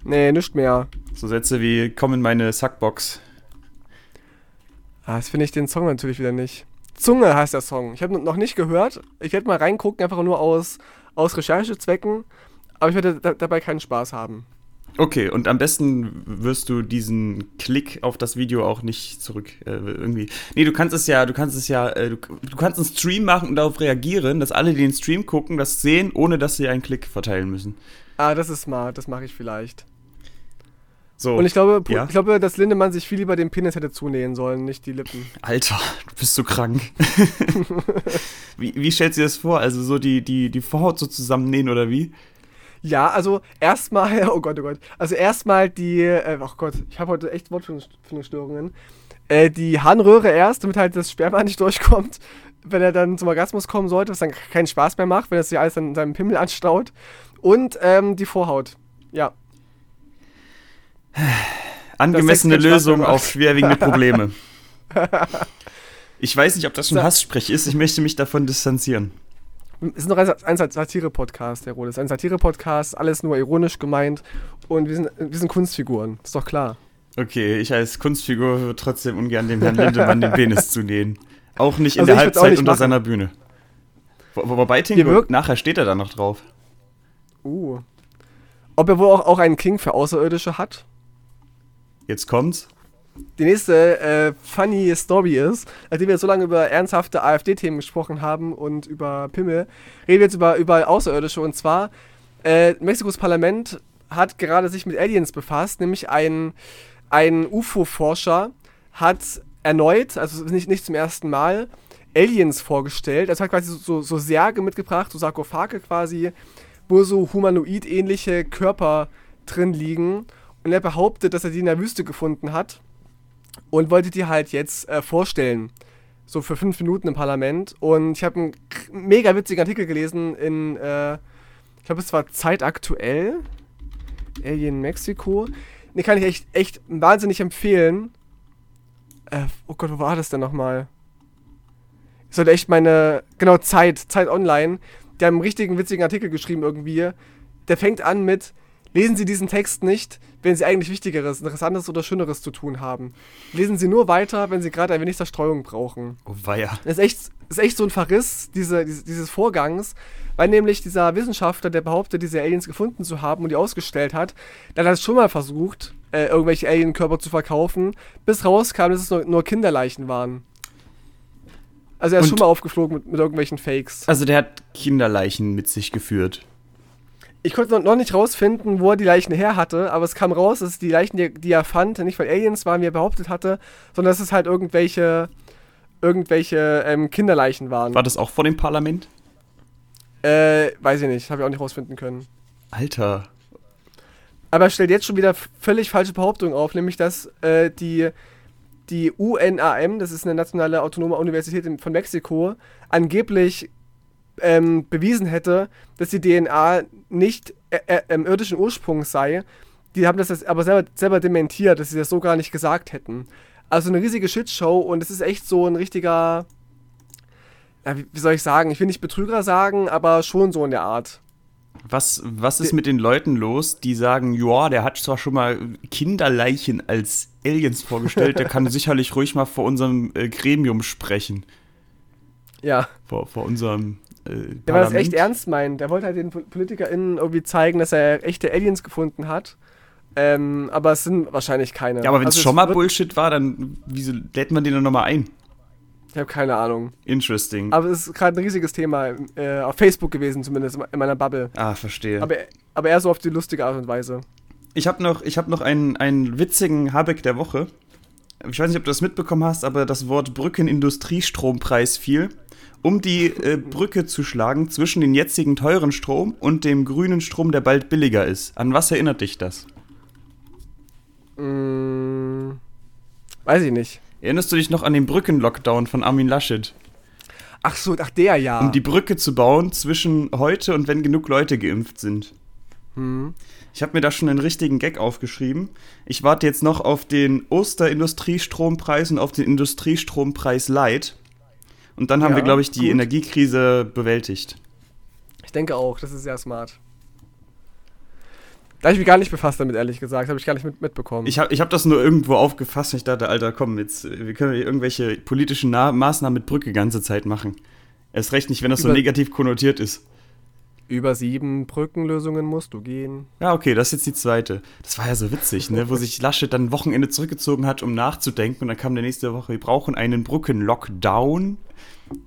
Nee, nicht mehr. So Sätze wie, komm in meine Sackbox. Ah, das finde ich den Song natürlich wieder nicht. Zunge heißt der Song. Ich habe noch nicht gehört. Ich werde mal reingucken, einfach nur aus, aus Recherchezwecken. Aber ich werde da, dabei keinen Spaß haben. Okay, und am besten wirst du diesen Klick auf das Video auch nicht zurück äh, irgendwie. Nee, du kannst es ja, du kannst es ja, äh, du, du kannst einen Stream machen und darauf reagieren, dass alle, die den Stream gucken, das sehen, ohne dass sie einen Klick verteilen müssen. Ah, das ist smart. Das mache ich vielleicht. So. Und ich glaube, ja? ich glaube, dass Lindemann sich viel lieber den Penis hätte zunähen sollen, nicht die Lippen. Alter, du bist so krank. [LAUGHS] wie, wie stellst du dir das vor? Also so die, die, die Vorhaut so zusammennähen oder wie? Ja, also erstmal, [LAUGHS] oh Gott, oh Gott. Also erstmal die, äh, oh Gott, ich habe heute echt Wortfindungsstörungen. Äh, die Harnröhre erst, damit halt das Sperma nicht durchkommt, wenn er dann zum Orgasmus kommen sollte, was dann keinen Spaß mehr macht, wenn er sich alles an seinem Pimmel anstaut. Und ähm, die Vorhaut. Ja. Angemessene Lösung auf schwerwiegende Probleme. [LAUGHS] Ich weiß nicht, ob das schon Hasssprech ist. Ich möchte mich davon distanzieren. Es ist noch ein, ein Satire-Podcast, der Rode. Es ist ein Satire-Podcast, alles nur ironisch gemeint. Und wir sind, wir sind Kunstfiguren, ist doch klar. Okay, ich als Kunstfigur würde trotzdem ungern dem Herrn Lindemann den Penis [LAUGHS] zunähen. Auch nicht in Also der Halbzeit unter machen. seiner Bühne. Wo, wo- wobei, wirken- nachher steht er da noch drauf. Uh. Ob er wohl auch, auch einen King für Außerirdische hat? Jetzt kommt's. Die nächste äh, funny Story ist, nachdem wir so lange über ernsthafte AfD-Themen gesprochen haben und über Pimmel, reden wir jetzt über, über Außerirdische. Und zwar, äh, Mexikos Parlament hat gerade sich mit Aliens befasst, nämlich ein, ein UFO-Forscher hat erneut, also nicht, nicht zum ersten Mal, Aliens vorgestellt. Also hat quasi so, so, Särge mitgebracht, so Sarkophage quasi, wo so humanoid-ähnliche Körper drin liegen. Und er behauptet, dass er die in der Wüste gefunden hat und wollte die halt jetzt äh, vorstellen. So für fünf Minuten im Parlament. Und ich habe einen mega witzigen Artikel gelesen in, äh, ich glaube, es war zeitaktuell. Alien Mexiko. Den kann ich echt, echt wahnsinnig empfehlen. Äh, oh Gott, wo war das denn nochmal? Ich sollte echt meine, genau, Zeit, Zeit Online. Die haben einen richtigen witzigen Artikel geschrieben irgendwie. Der fängt an mit, lesen Sie diesen Text nicht, wenn Sie eigentlich Wichtigeres, Interessantes oder Schöneres zu tun haben. Lesen Sie nur weiter, wenn Sie gerade ein wenig Zerstreuung brauchen. Oh weia. Das ist echt, ist echt so ein Verriss diese, diese, dieses Vorgangs, Weil nämlich dieser Wissenschaftler, der behauptet, diese Aliens gefunden zu haben und die ausgestellt hat, der hat das schon mal versucht, äh, irgendwelche Alienkörper zu verkaufen, bis rauskam, dass es nur, nur Kinderleichen waren. Also er ist Und- schon mal aufgeflogen mit, mit irgendwelchen Fakes. Also der hat Kinderleichen mit sich geführt. Ich konnte noch- nicht rausfinden, wo er die Leichen her hatte, aber es kam raus, dass die Leichen, die, die er fand, nicht weil Aliens waren, wie er behauptet hatte, sondern dass es halt irgendwelche, irgendwelche ähm, Kinderleichen waren. War das auch vor dem Parlament? Äh, weiß ich nicht, habe ich auch nicht rausfinden können. Alter. Aber er stellt jetzt schon wieder völlig falsche Behauptungen auf, nämlich dass äh, die, die UNAM, das ist eine nationale autonome Universität in, von Mexiko, angeblich ähm, bewiesen hätte, dass die DNA nicht äh, äh, irdischen Ursprungs sei. Die haben das aber selber, selber dementiert, dass sie das so gar nicht gesagt hätten. Also eine riesige Shitshow und es ist echt so ein richtiger, wie, wie soll ich sagen, ich will nicht Betrüger sagen, aber schon so in der Art. Was, was ist mit den Leuten los, die sagen, ja, der hat zwar schon mal Kinderleichen als Aliens vorgestellt, der kann [LAUGHS] sicherlich ruhig mal vor unserem äh, Gremium sprechen. Ja. Vor, vor unserem äh, Der war das echt ernst meint. Der wollte halt den Po- PolitikerInnen irgendwie zeigen, dass er echte Aliens gefunden hat. Ähm, aber es sind wahrscheinlich keine. Ja, aber wenn es Also schon mal Bullshit war, dann wieso lädt man den dann nochmal ein? Ich habe keine Ahnung. Interesting. Aber es ist gerade ein riesiges Thema. Äh, auf Facebook gewesen, zumindest in meiner Bubble. ah, verstehe. Aber, aber eher so auf die lustige Art und Weise. Ich habe noch, ich hab noch einen, einen witzigen Habeck der Woche. Ich weiß nicht, ob du das mitbekommen hast, aber das Wort Brückenindustriestrompreis fiel, um die äh, Brücke zu schlagen zwischen den jetzigen teuren Strom und dem grünen Strom, der bald billiger ist. An was erinnert dich das? Mm, weiß ich nicht. Erinnerst du dich noch an den Brückenlockdown von Armin Laschet? Ach so, ach der ja. Um die Brücke zu bauen zwischen heute und wenn genug Leute geimpft sind. hm. Ich habe mir da schon einen richtigen Gag aufgeschrieben. Ich warte jetzt noch auf den Oster-Industriestrompreis und auf den Industriestrompreis Light. Und dann haben Ja, wir, glaube ich, die gut. Energiekrise bewältigt. Ich denke auch, das ist sehr smart. Da habe ich mich gar nicht befasst damit, ehrlich gesagt. Habe ich gar nicht mit, mitbekommen. Ich habe ich hab das nur irgendwo aufgefasst und ich dachte, Alter, komm, jetzt, wir können hier irgendwelche politischen Na Maßnahmen mit Brücke ganze Zeit machen. Erst recht nicht, wenn das so Über- negativ konnotiert ist. Über sieben Brückenlösungen musst du gehen. Ja, okay, das ist jetzt die zweite. Das war ja so witzig, ne? Wo sich Laschet dann Wochenende zurückgezogen hat, um nachzudenken. Und dann kam der nächste Woche, wir brauchen einen Brückenlockdown.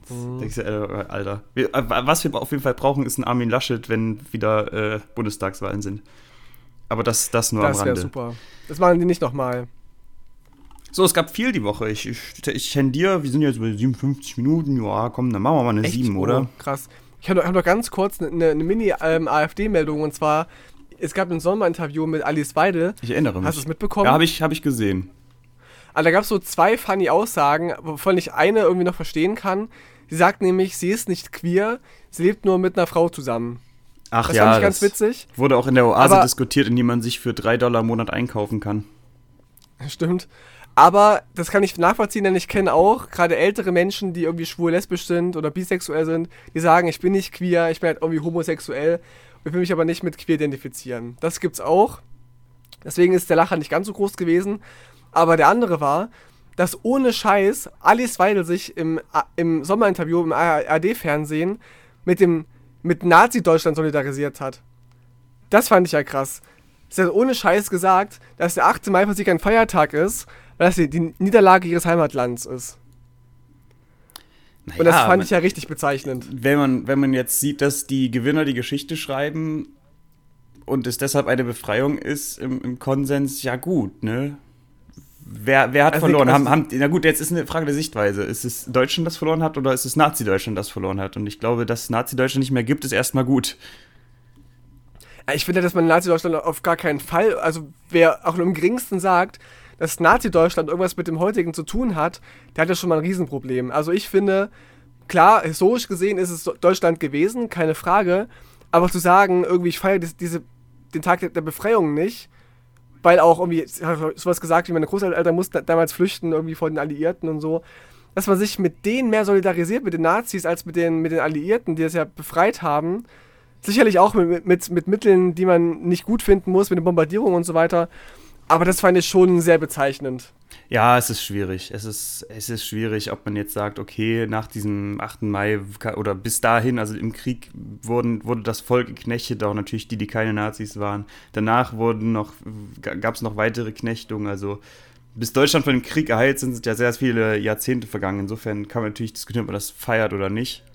Mhm. Denkst du, äh, Alter. Wir, äh, was wir auf jeden Fall brauchen, ist ein Armin Laschet, wenn wieder äh, Bundestagswahlen sind. Aber das, das nur Das am wäre Rande. super. Das machen die nicht nochmal. So, es gab viel die Woche. Ich, ich, ich tendiere, wir sind jetzt bei 57 Minuten. Ja, komm, dann machen wir mal eine 7, oder? Oh, krass. Ich habe noch, hab noch ganz kurz eine, eine Mini-AfD-Meldung und zwar, es gab ein Sommerinterview mit Alice Weidel. Ich erinnere mich. Hast du es mitbekommen? Ja, habe ich, hab ich gesehen. Also da gab es so zwei funny Aussagen, wovon ich eine irgendwie noch verstehen kann. Sie sagt nämlich, sie ist nicht queer, sie lebt nur mit einer Frau zusammen. Ach Das ja, fand ich ganz witzig. wurde auch in der Oase Aber- diskutiert, in die man sich für 3 Dollar im Monat einkaufen kann. Stimmt. Aber das kann ich nachvollziehen, denn ich kenne auch gerade ältere Menschen, die irgendwie schwul, lesbisch sind oder bisexuell sind, die sagen, ich bin nicht queer, ich bin halt irgendwie homosexuell, ich will mich aber nicht mit queer identifizieren. Das gibt's auch. Deswegen ist der Lacher nicht ganz so groß gewesen. Aber der andere war, dass ohne Scheiß Alice Weidel sich im, im Sommerinterview im ARD-Fernsehen mit dem mit Nazi-Deutschland solidarisiert hat. Das fand ich ja krass. Sie hat ohne Scheiß gesagt, dass der 8. Mai für sie kein Feiertag ist, weil das die, Niederlage ihres Heimatlands ist. Und das Naja, fand ich ja richtig bezeichnend. wenn man, wenn man jetzt sieht, dass die Gewinner die Geschichte schreiben und es deshalb eine Befreiung ist im, im Konsens, ja gut, ne? Wer, wer hat Also, verloren? also- haben, haben, na gut, jetzt ist eine Frage der Sichtweise. Ist es Deutschland, das verloren hat, oder ist es Nazi-Deutschland, das verloren hat? Und ich glaube, dass Nazi-Deutschland nicht mehr gibt, ist erstmal gut. Ich finde, dass man Nazi-Deutschland auf gar keinen Fall, also wer auch nur im geringsten sagt, dass Nazi-Deutschland irgendwas mit dem heutigen zu tun hat, der hat ja schon mal ein Riesenproblem. Also ich finde, klar, historisch gesehen ist es Deutschland gewesen, keine Frage, aber zu sagen, irgendwie, ich feiere dies- diese, den Tag der, Befreiung nicht, weil auch irgendwie, ich hab sowas gesagt, wie meine Großeltern mussten damals flüchten, irgendwie vor den Alliierten und so, dass man sich mit denen mehr solidarisiert, mit den Nazis, als mit den, mit den Alliierten, die es ja befreit haben. Sicherlich auch mit, mit, mit Mitteln, die man nicht gut finden muss, mit den Bombardierungen und so weiter. Aber das fand ich schon sehr bezeichnend. Ja, es ist schwierig. Es ist, es ist schwierig, ob man jetzt sagt, okay, nach diesem 8. Mai oder bis dahin, also im Krieg wurden, wurde das Volk geknechtet, auch natürlich die, die keine Nazis waren. Danach wurden noch, gab es noch weitere Knechtungen, also bis Deutschland von dem Krieg geheilt sind, sind ja sehr viele Jahrzehnte vergangen. Insofern kann man natürlich diskutieren, ob man das feiert oder nicht.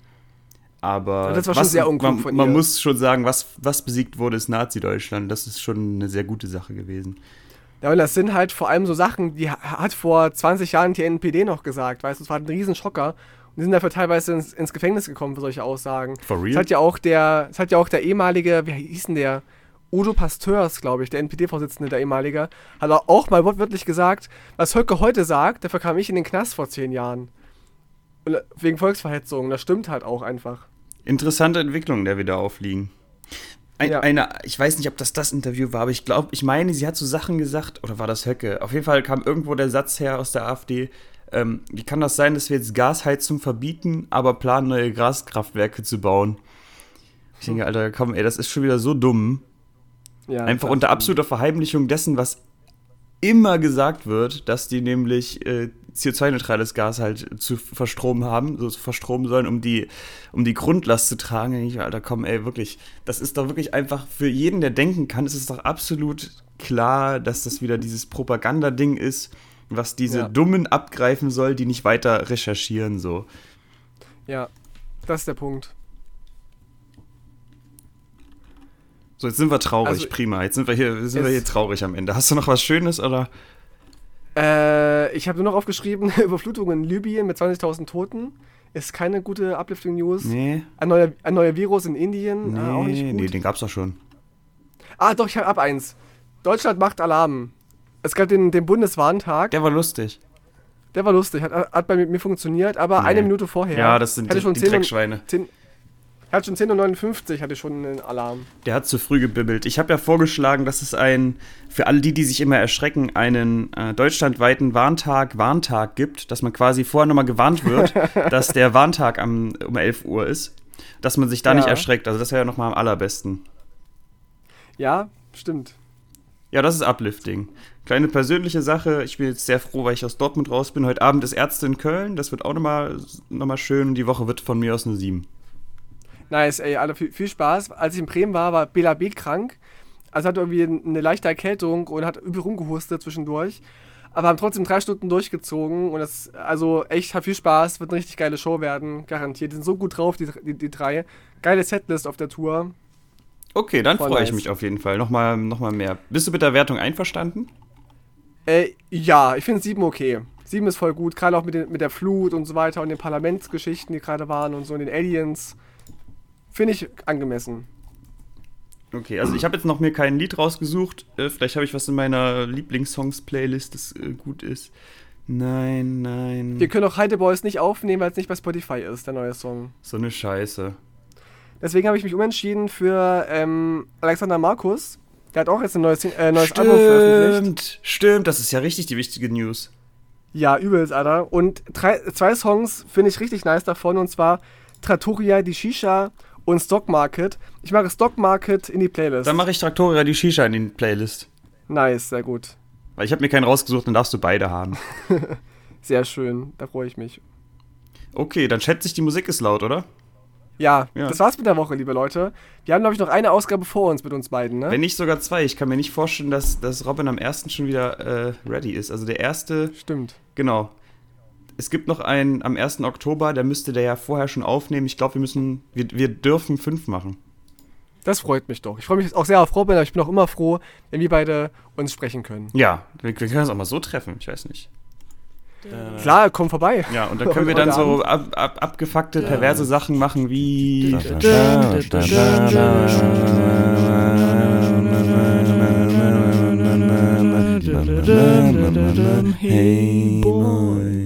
Aber das war schon sehr unklug man, von man muss schon sagen, was, was besiegt wurde, ist Nazi-Deutschland. Das ist schon eine sehr gute Sache gewesen. Ja, und das sind halt vor allem so Sachen, die hat vor 20 Jahren die NPD noch gesagt, weißt du, es war ein Riesenschocker. Und die sind dafür teilweise ins, ins Gefängnis gekommen für solche Aussagen. For real? Es hat ja auch der, es hat ja auch der ehemalige, wie hieß denn der? Udo Pasteurs, glaube ich, der NPD-Vorsitzende, der ehemalige, hat auch mal wortwörtlich gesagt, was Höcke heute sagt, dafür kam ich in den Knast vor zehn Jahren. Und äh, wegen Volksverhetzung, das stimmt halt auch einfach. Interessante Entwicklungen, der wir da aufliegen. Ein, Ja. eine, ich weiß nicht, ob das das Interview war, aber ich glaube, ich meine, sie hat so Sachen gesagt, oder war das Höcke? Auf jeden Fall kam irgendwo der Satz her aus der AfD, ähm, wie kann das sein, dass wir jetzt Gasheizung verbieten, aber planen, neue Gaskraftwerke zu bauen? Ich denke, Alter, komm, ey, das ist schon wieder so dumm. Ja, Einfach unter absoluter Verheimlichung dessen, was immer gesagt wird, dass die nämlich äh, CO2-neutrales Gas halt zu verstromen haben, so zu verstromen sollen, um die, um die Grundlast zu tragen. Da denk Ich, Alter, komm, ey, wirklich, das ist doch wirklich einfach für jeden, der denken kann, ist es doch absolut klar, dass das wieder dieses Propagandading ist, was diese Ja. Dummen abgreifen soll, die nicht weiter recherchieren, so. Ja, das ist der Punkt. So, jetzt sind wir traurig, Also- prima. Jetzt sind wir hier, sind wir hier traurig am Ende. Hast du noch was Schönes oder? Äh, ich habe nur noch aufgeschrieben, [LAUGHS] Überflutung in Libyen mit 20.000 Toten. Ist keine gute Uplifting News. Nee. Ein, neuer, ein neuer Virus in Indien, Nee, äh, auch nicht gut. nee, den gab's doch schon. Ah, doch, ich habe ab eins. Deutschland macht Alarm. Es gab den, den Bundeswarntag. Der, Der war lustig. war lustig, hat, hat bei mir funktioniert, aber Nee. eine Minute vorher. Ja, das sind die, schon die 10 und- Dreckschweine. 10, hat schon 10.59 Uhr, hatte schon einen Alarm. Der hat zu früh gebibbelt. Ich habe ja vorgeschlagen, dass es ein, für alle die, die sich immer erschrecken, einen äh, deutschlandweiten Warntag, Warntag gibt, dass man quasi vorher nochmal gewarnt wird, [LAUGHS] dass der Warntag am, um 11 Uhr ist, dass man sich da nicht Ja. erschreckt. Also das wäre ja nochmal am allerbesten. Ja, stimmt. Ja, das ist Uplifting. Kleine persönliche Sache. Ich bin jetzt sehr froh, weil ich aus Dortmund raus bin. Heute Abend ist Ärzte in Köln. Das wird auch nochmal noch mal schön. Die Woche wird von mir aus eine 7. Nice, ey, alle viel, viel Spaß. Als ich in Bremen war, war Bela B. krank. Also hatte irgendwie eine leichte Erkältung und hat übel rumgehustet zwischendurch. Aber haben trotzdem drei Stunden durchgezogen und das, also echt, hat viel Spaß, wird eine richtig geile Show werden, garantiert. Die sind so gut drauf, die, die, die drei. Geile Setlist auf der Tour. Okay, dann freue ich nice. mich auf jeden Fall. Nochmal noch mal mehr. Bist du mit der Wertung einverstanden? Äh, ja, ich finde sieben okay. Sieben ist voll gut, gerade auch mit, den, mit der Flut und so weiter und den Parlamentsgeschichten, die gerade waren und so und den Aliens. Finde ich angemessen. Okay, also ich habe jetzt noch mir kein Lied rausgesucht. Äh, vielleicht habe ich was in meiner Lieblingssongs-Playlist, das äh, gut ist. Nein, nein. Wir können auch Heide Boys nicht aufnehmen, weil es nicht bei Spotify ist, der neue Song. So eine Scheiße. Deswegen habe ich mich umentschieden für ähm, Alexander Markus. Der hat auch jetzt ein neues, äh, neues Album veröffentlicht. Stimmt, stimmt, das ist ja richtig die wichtige News. Ja, übelst, Alter. Und drei, zwei Songs finde ich richtig nice davon. Und zwar Trattoria, die Shisha und Stock Market. Ich mache Stock Market in die Playlist. Dann mache ich Traktoria die Shisha in die Playlist. nice, sehr gut. Weil ich habe mir keinen rausgesucht, dann darfst du beide haben. [LAUGHS] Sehr schön, da freue ich mich. Okay, dann schätze ich, die Musik ist laut, oder? Ja, Ja. das war's mit der Woche, liebe Leute. Wir haben, glaube ich, noch eine Ausgabe vor uns mit uns beiden, ne? Wenn nicht sogar zwei. Ich kann mir nicht vorstellen, dass, dass Robin am ersten schon wieder äh, ready ist. Also der erste, Stimmt. genau. Es gibt noch einen am 1. Oktober, der müsste der ja vorher schon aufnehmen. Ich glaube, wir müssen, wir, wir dürfen fünf machen. Das freut mich doch. Ich freue mich auch sehr auf Robin, aber ich bin auch immer froh, wenn wir beide uns sprechen können. Ja, wir, wir können uns auch mal so treffen, ich weiß nicht. Klar, komm vorbei. Ja, und dann können wir dann so ab, ab, abgefuckte, perverse Sachen machen wie. Hey, boy.